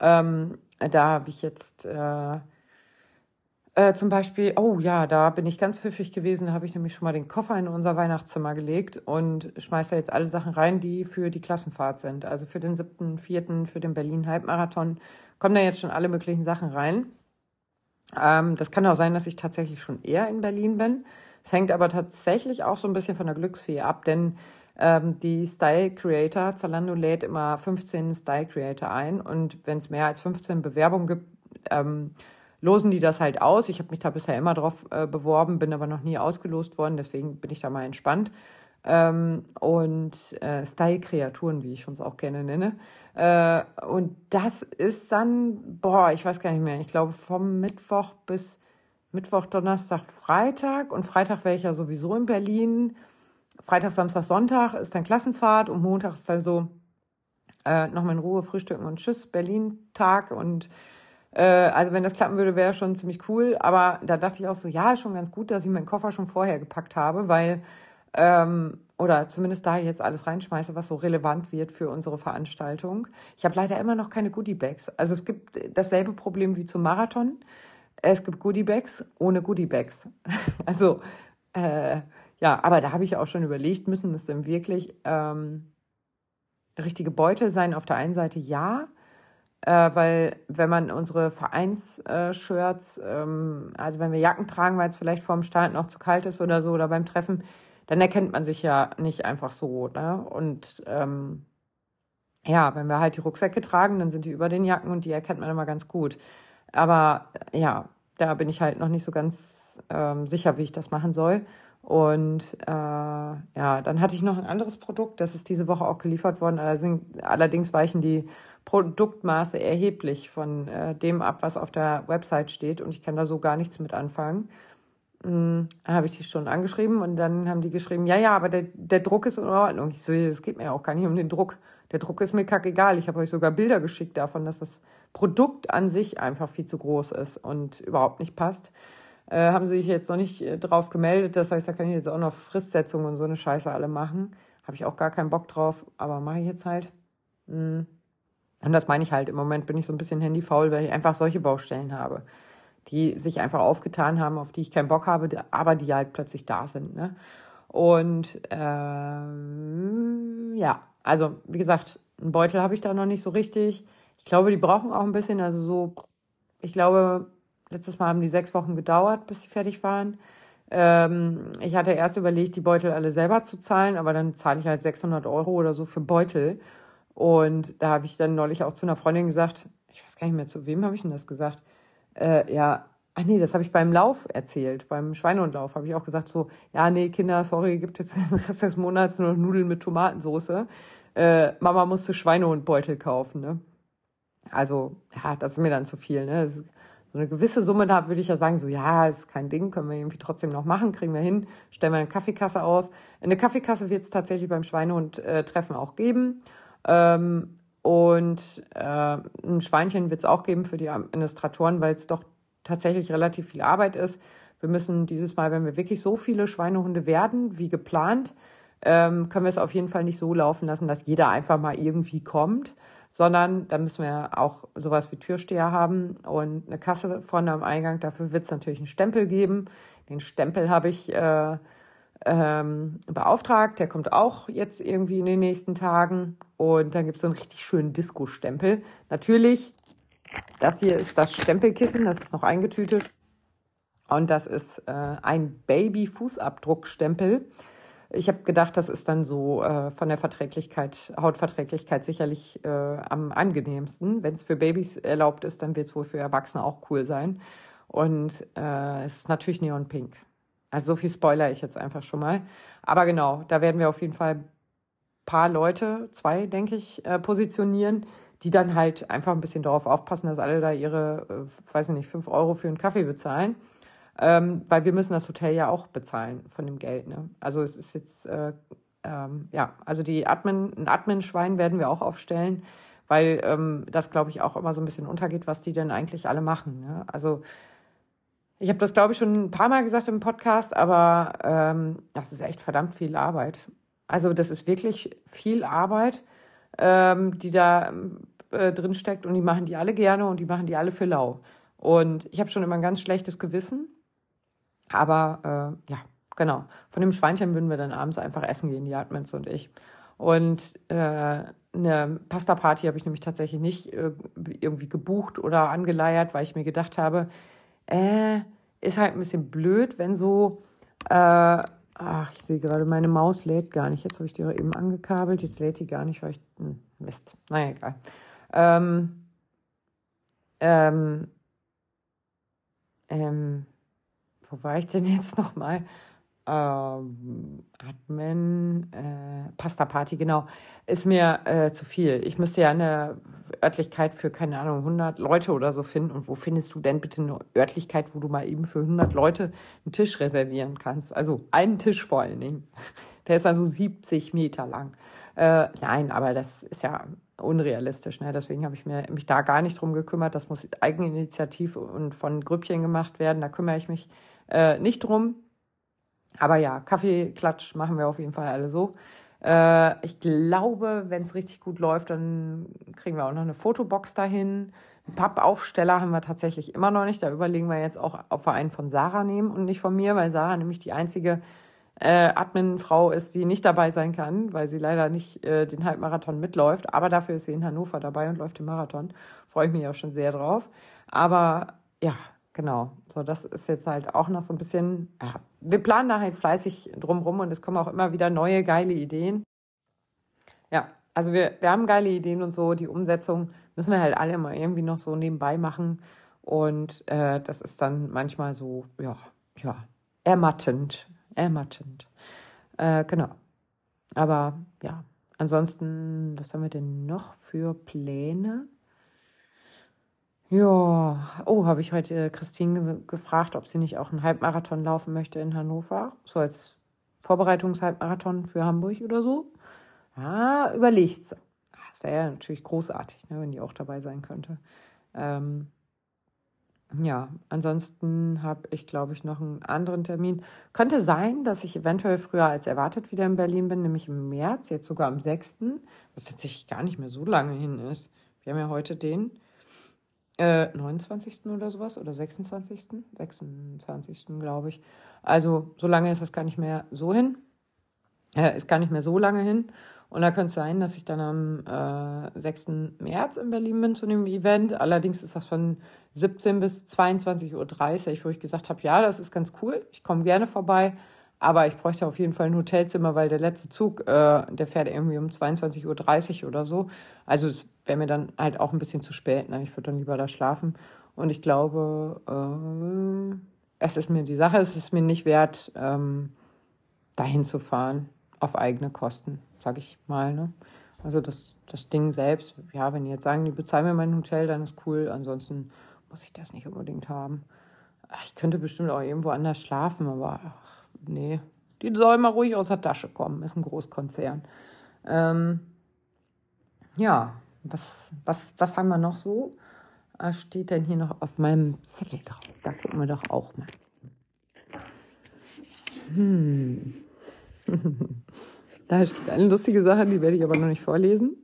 Speaker 1: Ähm, da habe ich jetzt äh, äh, zum Beispiel, oh ja, da bin ich ganz pfiffig gewesen, da habe ich nämlich schon mal den Koffer in unser Weihnachtszimmer gelegt und schmeiße da jetzt alle Sachen rein, die für die Klassenfahrt sind. Also für den siebten, vierten, für den Berlin-Halbmarathon kommen da jetzt schon alle möglichen Sachen rein. Ähm, das kann auch sein, dass ich tatsächlich schon eher in Berlin bin. Es hängt aber tatsächlich auch so ein bisschen von der Glücksfee ab, denn ähm, die Style Creator, Zalando lädt immer 15 Style Creator ein und wenn es mehr als 15 Bewerbungen gibt, ähm, losen die das halt aus. Ich habe mich da bisher immer drauf äh, beworben, bin aber noch nie ausgelost worden, deswegen bin ich da mal entspannt. Ähm, und äh, Style-Kreaturen, wie ich uns auch gerne nenne. Äh, und das ist dann, boah, ich weiß gar nicht mehr, ich glaube vom Mittwoch bis Mittwoch, Donnerstag, Freitag. Und Freitag wäre ich ja sowieso in Berlin. Freitag, Samstag, Sonntag ist dann Klassenfahrt und Montag ist dann so äh, nochmal in Ruhe frühstücken und Tschüss, Berlin-Tag und also wenn das klappen würde, wäre schon ziemlich cool. Aber da dachte ich auch so, ja, ist schon ganz gut, dass ich meinen Koffer schon vorher gepackt habe, weil ähm, oder zumindest da jetzt alles reinschmeiße, was so relevant wird für unsere Veranstaltung. Ich habe leider immer noch keine Goodie-Bags. Also es gibt dasselbe Problem wie zum Marathon. Es gibt Goodie-Bags ohne Goodie-Bags. *laughs* also äh, ja, aber da habe ich auch schon überlegt, müssen es denn wirklich ähm, richtige Beutel sein? Auf der einen Seite ja, äh, weil wenn man unsere Vereinsshirts, ähm, also wenn wir Jacken tragen, weil es vielleicht vorm Start noch zu kalt ist oder so oder beim Treffen, dann erkennt man sich ja nicht einfach so. Ne? Und ähm, ja, wenn wir halt die Rucksäcke tragen, dann sind die über den Jacken und die erkennt man immer ganz gut. Aber ja, da bin ich halt noch nicht so ganz ähm, sicher, wie ich das machen soll. Und äh, ja, dann hatte ich noch ein anderes Produkt, das ist diese Woche auch geliefert worden. Allerdings weichen die Produktmaße erheblich von äh, dem ab, was auf der Website steht und ich kann da so gar nichts mit anfangen. Hm, habe ich die schon angeschrieben und dann haben die geschrieben, ja, ja, aber der, der Druck ist in Ordnung. Ich so, es geht mir auch gar nicht um den Druck. Der Druck ist mir kackegal. Ich habe euch sogar Bilder geschickt davon, dass das Produkt an sich einfach viel zu groß ist und überhaupt nicht passt. Äh, haben sie sich jetzt noch nicht äh, drauf gemeldet. Das heißt, da kann ich jetzt auch noch Fristsetzungen und so eine Scheiße alle machen. Habe ich auch gar keinen Bock drauf, aber mache ich jetzt halt. Hm. Und das meine ich halt. Im Moment bin ich so ein bisschen handyfaul, weil ich einfach solche Baustellen habe, die sich einfach aufgetan haben, auf die ich keinen Bock habe, aber die halt plötzlich da sind. Ne? Und ähm, ja, also wie gesagt, einen Beutel habe ich da noch nicht so richtig. Ich glaube, die brauchen auch ein bisschen. Also so, ich glaube, letztes Mal haben die sechs Wochen gedauert, bis sie fertig waren. Ähm, ich hatte erst überlegt, die Beutel alle selber zu zahlen, aber dann zahle ich halt 600 Euro oder so für Beutel. Und da habe ich dann neulich auch zu einer Freundin gesagt, ich weiß gar nicht mehr, zu wem habe ich denn das gesagt? Äh, ja, ach nee, das habe ich beim Lauf erzählt, beim Schweinehundlauf habe ich auch gesagt so, ja, nee, Kinder, sorry, gibt jetzt den Rest des Monats nur noch Nudeln mit Tomatensauce. äh, Mama musste Schweinehundbeutel kaufen, ne? Also, ja, das ist mir dann zu viel, ne? So eine gewisse Summe da würde ich ja sagen, so, ja, ist kein Ding, können wir irgendwie trotzdem noch machen, kriegen wir hin, stellen wir eine Kaffeekasse auf. Eine Kaffeekasse wird es tatsächlich beim Schweinehund-Treffen auch geben. Ähm, und äh, ein Schweinchen wird es auch geben für die Administratoren, weil es doch tatsächlich relativ viel Arbeit ist. Wir müssen dieses Mal, wenn wir wirklich so viele Schweinehunde werden wie geplant, ähm, können wir es auf jeden Fall nicht so laufen lassen, dass jeder einfach mal irgendwie kommt, sondern da müssen wir auch sowas wie Türsteher haben und eine Kasse vorne am Eingang. Dafür wird es natürlich einen Stempel geben. Den Stempel habe ich äh, ähm, beauftragt. Der kommt auch jetzt irgendwie in den nächsten Tagen. Und dann gibt es so einen richtig schönen Disco-Stempel. Natürlich, das hier ist das Stempelkissen, das ist noch eingetütet. Und das ist äh, ein Baby-Fußabdruckstempel. Ich habe gedacht, das ist dann so äh, von der Verträglichkeit, Hautverträglichkeit sicherlich äh, am angenehmsten. Wenn es für Babys erlaubt ist, dann wird es wohl für Erwachsene auch cool sein. Und äh, es ist natürlich neonpink. Also so viel spoiler ich jetzt einfach schon mal. Aber genau, da werden wir auf jeden Fall ein paar Leute, zwei, denke ich, äh, positionieren, die dann halt einfach ein bisschen darauf aufpassen, dass alle da ihre, äh, weiß ich nicht, fünf Euro für einen Kaffee bezahlen. Ähm, weil wir müssen das Hotel ja auch bezahlen von dem Geld. Ne? Also es ist jetzt, äh, ähm, ja, also die Admin, ein Admin-Schwein werden wir auch aufstellen, weil ähm, das, glaube ich, auch immer so ein bisschen untergeht, was die denn eigentlich alle machen. Ne? Also ich habe das, glaube ich, schon ein paar Mal gesagt im Podcast, aber ähm, das ist echt verdammt viel Arbeit. Also das ist wirklich viel Arbeit, ähm, die da äh, drin steckt und die machen die alle gerne und die machen die alle für lau. Und ich habe schon immer ein ganz schlechtes Gewissen. Aber äh, ja, genau. Von dem Schweinchen würden wir dann abends einfach essen gehen, die Admins und ich. Und äh, eine Pasta-Party habe ich nämlich tatsächlich nicht äh, irgendwie gebucht oder angeleiert, weil ich mir gedacht habe, äh, ist halt ein bisschen blöd, wenn so, äh, ach, ich sehe gerade, meine Maus lädt gar nicht. Jetzt habe ich die eben angekabelt, jetzt lädt die gar nicht, weil ich, hm, Mist, naja, egal. Ähm, ähm, ähm, wo war ich denn jetzt *laughs* nochmal? ähm, Admin, äh, Pasta Party, genau, ist mir äh, zu viel. Ich müsste ja eine Örtlichkeit für, keine Ahnung, 100 Leute oder so finden. Und wo findest du denn bitte eine Örtlichkeit, wo du mal eben für 100 Leute einen Tisch reservieren kannst? Also einen Tisch vor allen Dingen. *laughs* Der ist also 70 Meter lang. Äh, nein, aber das ist ja unrealistisch. Ne? Deswegen habe ich mir, mich da gar nicht drum gekümmert. Das muss Eigeninitiativ und von Grüppchen gemacht werden. Da kümmere ich mich äh, nicht drum. Aber ja, Kaffeeklatsch machen wir auf jeden Fall alle so. Äh, ich glaube, wenn es richtig gut läuft, dann kriegen wir auch noch eine Fotobox dahin. Einen Pappaufsteller haben wir tatsächlich immer noch nicht. Da überlegen wir jetzt auch, ob wir einen von Sarah nehmen und nicht von mir, weil Sarah nämlich die einzige äh, Admin-Frau ist, die nicht dabei sein kann, weil sie leider nicht äh, den Halbmarathon mitläuft. Aber dafür ist sie in Hannover dabei und läuft den Marathon. Freue ich mich auch schon sehr drauf. Aber ja, Genau, so das ist jetzt halt auch noch so ein bisschen, ja, wir planen da halt fleißig drumrum und es kommen auch immer wieder neue geile Ideen. Ja, also wir, wir haben geile Ideen und so, die Umsetzung müssen wir halt alle mal irgendwie noch so nebenbei machen und äh, das ist dann manchmal so, ja, ja, ermattend, ermattend. Äh, genau, aber ja, ansonsten, was haben wir denn noch für Pläne? Ja, oh, habe ich heute Christine gefragt, ob sie nicht auch einen Halbmarathon laufen möchte in Hannover, so als Vorbereitungshalbmarathon für Hamburg oder so. Ja, überlegt sie. Das wäre ja natürlich großartig, ne, wenn die auch dabei sein könnte. Ähm, ja, ansonsten habe ich, glaube ich, noch einen anderen Termin. Könnte sein, dass ich eventuell früher als erwartet wieder in Berlin bin, nämlich im März, jetzt sogar am 6., was tatsächlich gar nicht mehr so lange hin ist. Wir haben ja heute den äh, 29. oder sowas oder 26. 26. glaube ich. Also so lange ist das gar nicht mehr so hin. Äh, ist gar nicht mehr so lange hin. Und da könnte es sein, dass ich dann am äh, 6. März in Berlin bin zu dem Event. Allerdings ist das von 17 bis 22.30 Uhr, wo ich gesagt habe, ja, das ist ganz cool. Ich komme gerne vorbei. Aber ich bräuchte auf jeden Fall ein Hotelzimmer, weil der letzte Zug, äh, der fährt irgendwie um 22.30 Uhr oder so. Also es wäre mir dann halt auch ein bisschen zu spät. Ne? Ich würde dann lieber da schlafen. Und ich glaube, äh, es ist mir die Sache, es ist mir nicht wert, ähm, dahin zu fahren auf eigene Kosten, sag ich mal. Ne? Also das, das Ding selbst, ja, wenn die jetzt sagen, die bezahlen mir mein Hotel, dann ist cool. Ansonsten muss ich das nicht unbedingt haben. Ich könnte bestimmt auch irgendwo anders schlafen, aber ach, nee. Die soll mal ruhig aus der Tasche kommen. Ist ein Großkonzern. Ähm, ja, was, was, was haben wir noch so? Was steht denn hier noch auf meinem Zettel drauf? Da gucken wir doch auch mal. Hm. *laughs* da steht eine lustige Sache, die werde ich aber noch nicht vorlesen.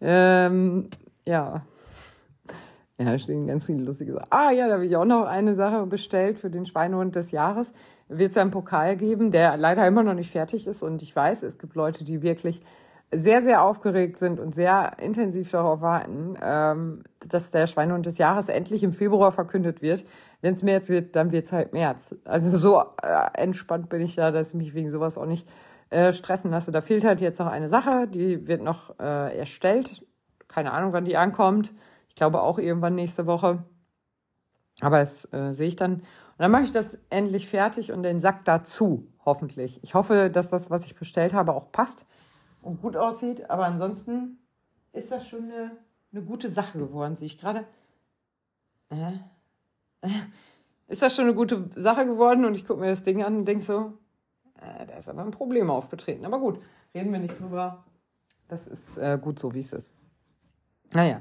Speaker 1: Ähm, ja. Ja, da stehen ganz viele lustige Sachen. Ah ja, da habe ich auch noch eine Sache bestellt für den Schweinehund des Jahres. Wird es einen Pokal geben, der leider immer noch nicht fertig ist. Und ich weiß, es gibt Leute, die wirklich sehr, sehr aufgeregt sind und sehr intensiv darauf warten, ähm, dass der Schweinehund des Jahres endlich im Februar verkündet wird. Wenn es März wird, dann wird es halt März. Also so äh, entspannt bin ich da, dass ich mich wegen sowas auch nicht äh, stressen lasse. Da fehlt halt jetzt noch eine Sache, die wird noch äh, erstellt. Keine Ahnung, wann die ankommt. Ich glaube auch irgendwann nächste Woche. Aber das äh, sehe ich dann. Und dann mache ich das endlich fertig und den Sack dazu, hoffentlich. Ich hoffe, dass das, was ich bestellt habe, auch passt und gut aussieht. Aber ansonsten ist das schon eine, eine gute Sache geworden, sehe ich gerade. Äh? Ist das schon eine gute Sache geworden? Und ich gucke mir das Ding an und denke so, äh, da ist aber ein Problem aufgetreten. Aber gut, reden wir nicht drüber. Das ist äh, gut so, wie es ist. Naja,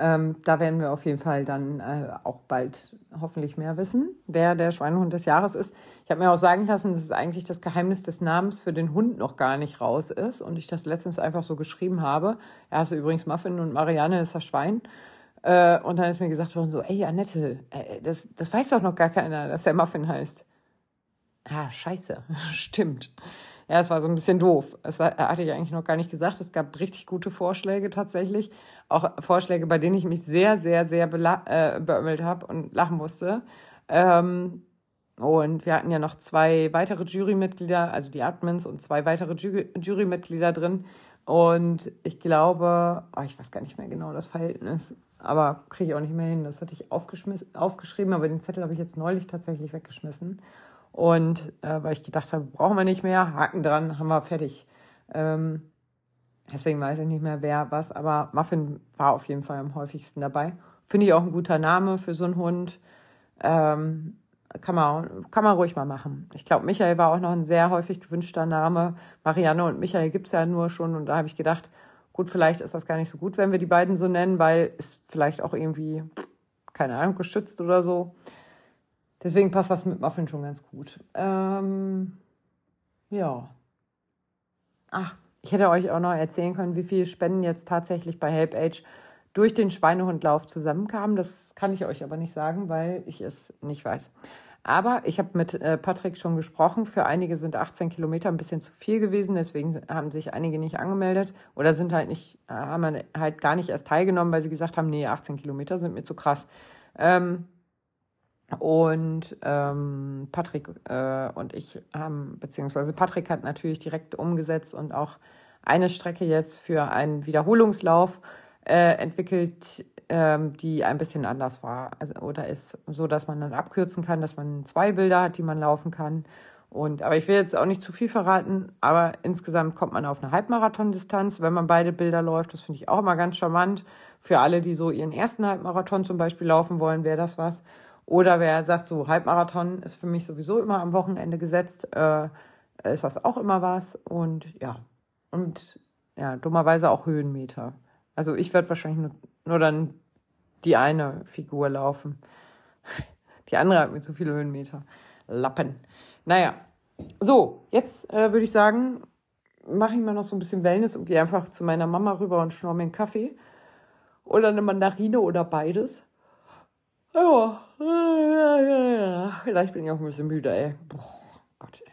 Speaker 1: ähm, da werden wir auf jeden Fall dann äh, auch bald hoffentlich mehr wissen, wer der Schweinehund des Jahres ist. Ich habe mir auch sagen lassen, dass es eigentlich das Geheimnis des Namens für den Hund noch gar nicht raus ist und ich das letztens einfach so geschrieben habe. Er ist übrigens Muffin und Marianne ist das Schwein. Äh, und dann ist mir gesagt worden so, ey Annette, äh, das, das weiß doch noch gar keiner, dass der Muffin heißt. Ah, scheiße, *laughs* stimmt. Ja, es war so ein bisschen doof. Das hatte ich eigentlich noch gar nicht gesagt. Es gab richtig gute Vorschläge tatsächlich. Auch Vorschläge, bei denen ich mich sehr, sehr, sehr äh, beömmelt habe und lachen musste. Ähm, und wir hatten ja noch zwei weitere Jurymitglieder, also die Admins und zwei weitere Jury Jurymitglieder drin. Und ich glaube, oh, ich weiß gar nicht mehr genau das Verhältnis, aber kriege ich auch nicht mehr hin. Das hatte ich aufgeschrieben, aber den Zettel habe ich jetzt neulich tatsächlich weggeschmissen. Und äh, weil ich gedacht habe, brauchen wir nicht mehr, Haken dran, haben wir fertig. Ähm, deswegen weiß ich nicht mehr, wer was, aber Muffin war auf jeden Fall am häufigsten dabei. Finde ich auch ein guter Name für so einen Hund. Ähm, kann man, kann man ruhig mal machen. Ich glaube, Michael war auch noch ein sehr häufig gewünschter Name. Marianne und Michael gibt's ja nur schon. Und da habe ich gedacht, gut, vielleicht ist das gar nicht so gut, wenn wir die beiden so nennen, weil ist vielleicht auch irgendwie, keine Ahnung, geschützt oder so. Deswegen passt das mit Muffin schon ganz gut. Ähm, ja. Ach, ich hätte euch auch noch erzählen können, wie viele Spenden jetzt tatsächlich bei HelpAge durch den Schweinehundlauf zusammenkamen. Das kann ich euch aber nicht sagen, weil ich es nicht weiß. Aber ich habe mit äh, Patrick schon gesprochen. Für einige sind 18 Kilometer ein bisschen zu viel gewesen. Deswegen haben sich einige nicht angemeldet oder sind halt nicht, äh, haben halt gar nicht erst teilgenommen, weil sie gesagt haben, nee, 18 Kilometer sind mir zu krass. Ähm, und ähm, Patrick äh, und ich haben, beziehungsweise Patrick hat natürlich direkt umgesetzt und auch eine Strecke jetzt für einen Wiederholungslauf äh, entwickelt, ähm, die ein bisschen anders war. Also, oder ist so, dass man dann abkürzen kann, dass man zwei Bilder hat, die man laufen kann. Und, aber ich will jetzt auch nicht zu viel verraten, aber insgesamt kommt man auf eine Halbmarathon-Distanz, wenn man beide Bilder läuft. Das finde ich auch immer ganz charmant. Für alle, die so ihren ersten Halbmarathon zum Beispiel laufen wollen, wäre das was. Oder wer sagt, so Halbmarathon ist für mich sowieso immer am Wochenende gesetzt, äh, ist das auch immer was. Und ja, und ja, dummerweise auch Höhenmeter. Also ich werde wahrscheinlich nur, nur dann die eine Figur laufen. *laughs* Die andere hat mir zu viele Höhenmeter. Lappen. Naja, so, jetzt äh, würde ich sagen, mache ich mal noch so ein bisschen Wellness und gehe einfach zu meiner Mama rüber und schnorre mir einen Kaffee. Oder eine Mandarine oder beides. Ja, vielleicht bin ich auch ein bisschen müde, ey. Boah, Gott, ey.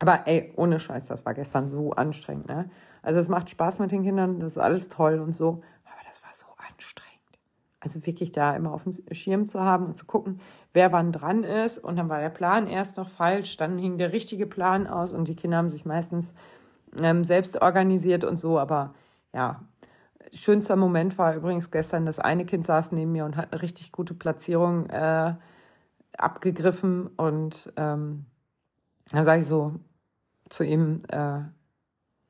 Speaker 1: Aber ey, ohne Scheiß, das war gestern so anstrengend, ne? Also es macht Spaß mit den Kindern, das ist alles toll und so, aber das war so anstrengend. Also wirklich da immer auf dem Schirm zu haben und zu gucken, wer wann dran ist und dann war der Plan erst noch falsch, dann hing der richtige Plan aus und die Kinder haben sich meistens ähm, selbst organisiert und so, aber ja, schönster Moment war übrigens gestern, das eine Kind saß neben mir und hat eine richtig gute Platzierung äh, abgegriffen. Und ähm, dann sage ich so zu ihm, äh,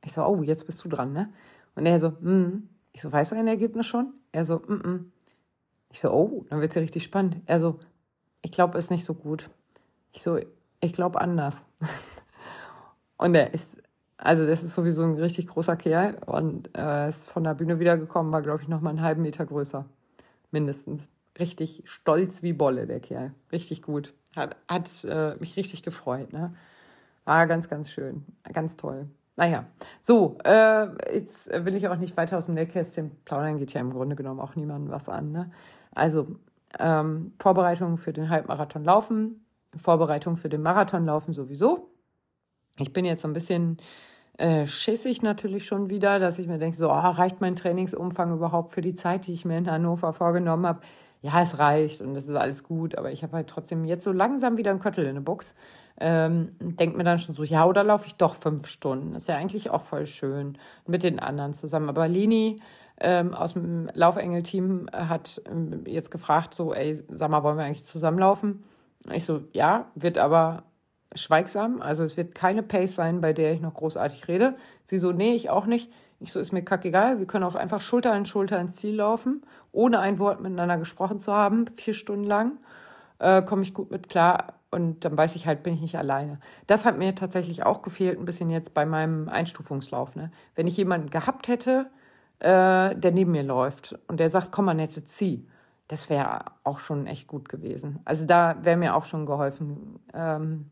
Speaker 1: ich so, oh, jetzt bist du dran, ne? Und er so, hm. Ich so, weißt du ein Ergebnis schon? Er so, mm, -mm. Ich so, oh, dann wird's ja richtig spannend. Er so, ich glaube, ist nicht so gut. Ich so, ich glaube anders. *laughs* und er ist, also das ist sowieso ein richtig großer Kerl und äh, ist von der Bühne wiedergekommen, war, glaube ich, noch mal einen halben Meter größer. Mindestens. Richtig stolz wie Bolle, der Kerl. Richtig gut. Hat, hat äh, mich richtig gefreut, ne? War ganz, ganz schön. Ganz toll. Naja, so, äh, jetzt will ich auch nicht weiter aus dem Nähkästchen plaudern, geht ja im Grunde genommen auch niemandem was an. Ne? Also, ähm, Vorbereitung für den Halbmarathon laufen, Vorbereitung für den Marathon laufen sowieso. Ich bin jetzt so ein bisschen äh, schissig natürlich schon wieder, dass ich mir denke, so, oh, reicht mein Trainingsumfang überhaupt für die Zeit, die ich mir in Hannover vorgenommen habe? Ja, es reicht und es ist alles gut, aber ich habe halt trotzdem jetzt so langsam wieder einen Köttel in der Box ähm, denke mir dann schon so, ja, oder laufe ich doch fünf Stunden? ist ja eigentlich auch voll schön mit den anderen zusammen. Aber Lini ähm, aus dem Laufengel-Team hat ähm, jetzt gefragt, so, ey, sag mal, wollen wir eigentlich zusammenlaufen? Ich so, ja, wird aber schweigsam. Also es wird keine Pace sein, bei der ich noch großartig rede. Sie so, nee, ich auch nicht. Ich so, ist mir kackegal. Wir können auch einfach Schulter an Schulter ins Ziel laufen, ohne ein Wort miteinander gesprochen zu haben, vier Stunden lang. Äh, Komme ich gut mit klar und dann weiß ich halt, bin ich nicht alleine. Das hat mir tatsächlich auch gefehlt, ein bisschen jetzt bei meinem Einstufungslauf. Ne? Wenn ich jemanden gehabt hätte, äh, der neben mir läuft und der sagt, komm mal, nette, zieh. Das wäre auch schon echt gut gewesen. Also da wäre mir auch schon geholfen. Ähm,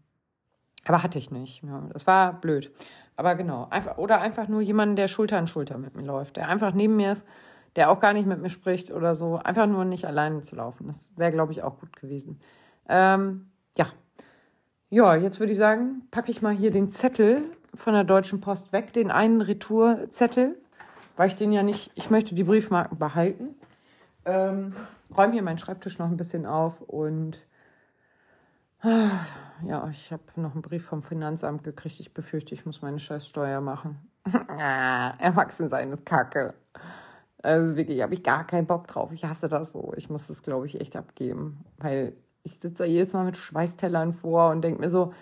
Speaker 1: aber hatte ich nicht. Das war blöd. Aber genau. Einfach, oder einfach nur jemanden, der Schulter an Schulter mit mir läuft, der einfach neben mir ist, der auch gar nicht mit mir spricht oder so. Einfach nur nicht alleine zu laufen. Das wäre, glaube ich, auch gut gewesen. Ähm, ja. Ja, jetzt würde ich sagen, packe ich mal hier den Zettel von der Deutschen Post weg, den einen Retourzettel, weil ich den ja nicht, ich möchte die Briefmarken behalten. Ähm, räume hier meinen Schreibtisch noch ein bisschen auf und ja, ich habe noch einen Brief vom Finanzamt gekriegt. Ich befürchte, ich muss meine scheiß Steuer machen. *laughs* Erwachsen sein ist kacke. Also wirklich, habe ich gar keinen Bock drauf. Ich hasse das so. Ich muss das, glaube ich, echt abgeben, weil ich sitze da jedes Mal mit Schweißtellern vor und denke mir so,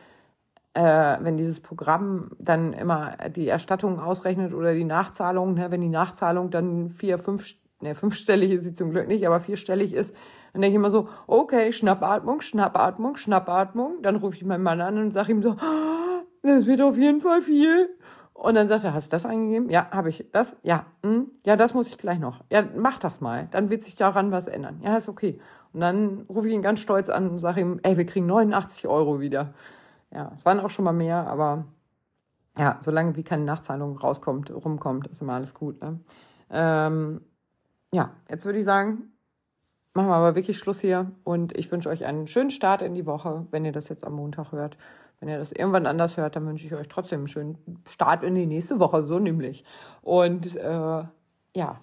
Speaker 1: äh, wenn dieses Programm dann immer die Erstattung ausrechnet oder die Nachzahlung, ne, wenn die Nachzahlung dann vier, fünf, ne, fünfstellig ist sie zum Glück nicht, aber vierstellig ist, dann denke ich immer so, okay, Schnappatmung, Schnappatmung, Schnappatmung. Dann rufe ich meinen Mann an und sage ihm so, oh, das wird auf jeden Fall viel. Und dann sagt er, hast du das eingegeben? Ja, habe ich. Das? Ja. Hm? Ja, das muss ich gleich noch. Ja, mach das mal. Dann wird sich daran was ändern. Ja, ist okay. Und dann rufe ich ihn ganz stolz an und sage ihm, ey, wir kriegen 89 Euro wieder. Ja, es waren auch schon mal mehr, aber ja, solange wie keine Nachzahlung rauskommt, rumkommt, ist immer alles gut. Ne? Ähm, ja, jetzt würde ich sagen, machen wir aber wirklich Schluss hier und ich wünsche euch einen schönen Start in die Woche, wenn ihr das jetzt am Montag hört. Wenn ihr das irgendwann anders hört, dann wünsche ich euch trotzdem einen schönen Start in die nächste Woche, so nämlich. Und äh, ja,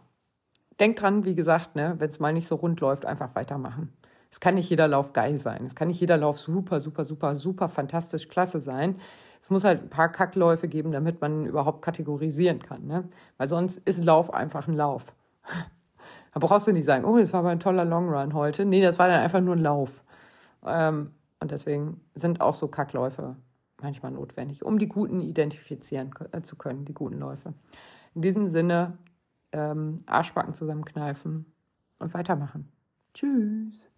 Speaker 1: denkt dran, wie gesagt, ne, wenn es mal nicht so rund läuft, einfach weitermachen. Es kann nicht jeder Lauf geil sein. Es kann nicht jeder Lauf super, super, super, super fantastisch klasse sein. Es muss halt ein paar Kackläufe geben, damit man überhaupt kategorisieren kann. Ne? Weil sonst ist Lauf einfach ein Lauf. Da brauchst du nicht sagen, oh, das war aber ein toller Long Run heute. Nee, das war dann einfach nur ein Lauf. Ähm, und deswegen sind auch so Kackläufe manchmal notwendig, um die guten identifizieren äh, zu können, die guten Läufe. In diesem Sinne, ähm, Arschbacken zusammenkneifen und weitermachen. Tschüss.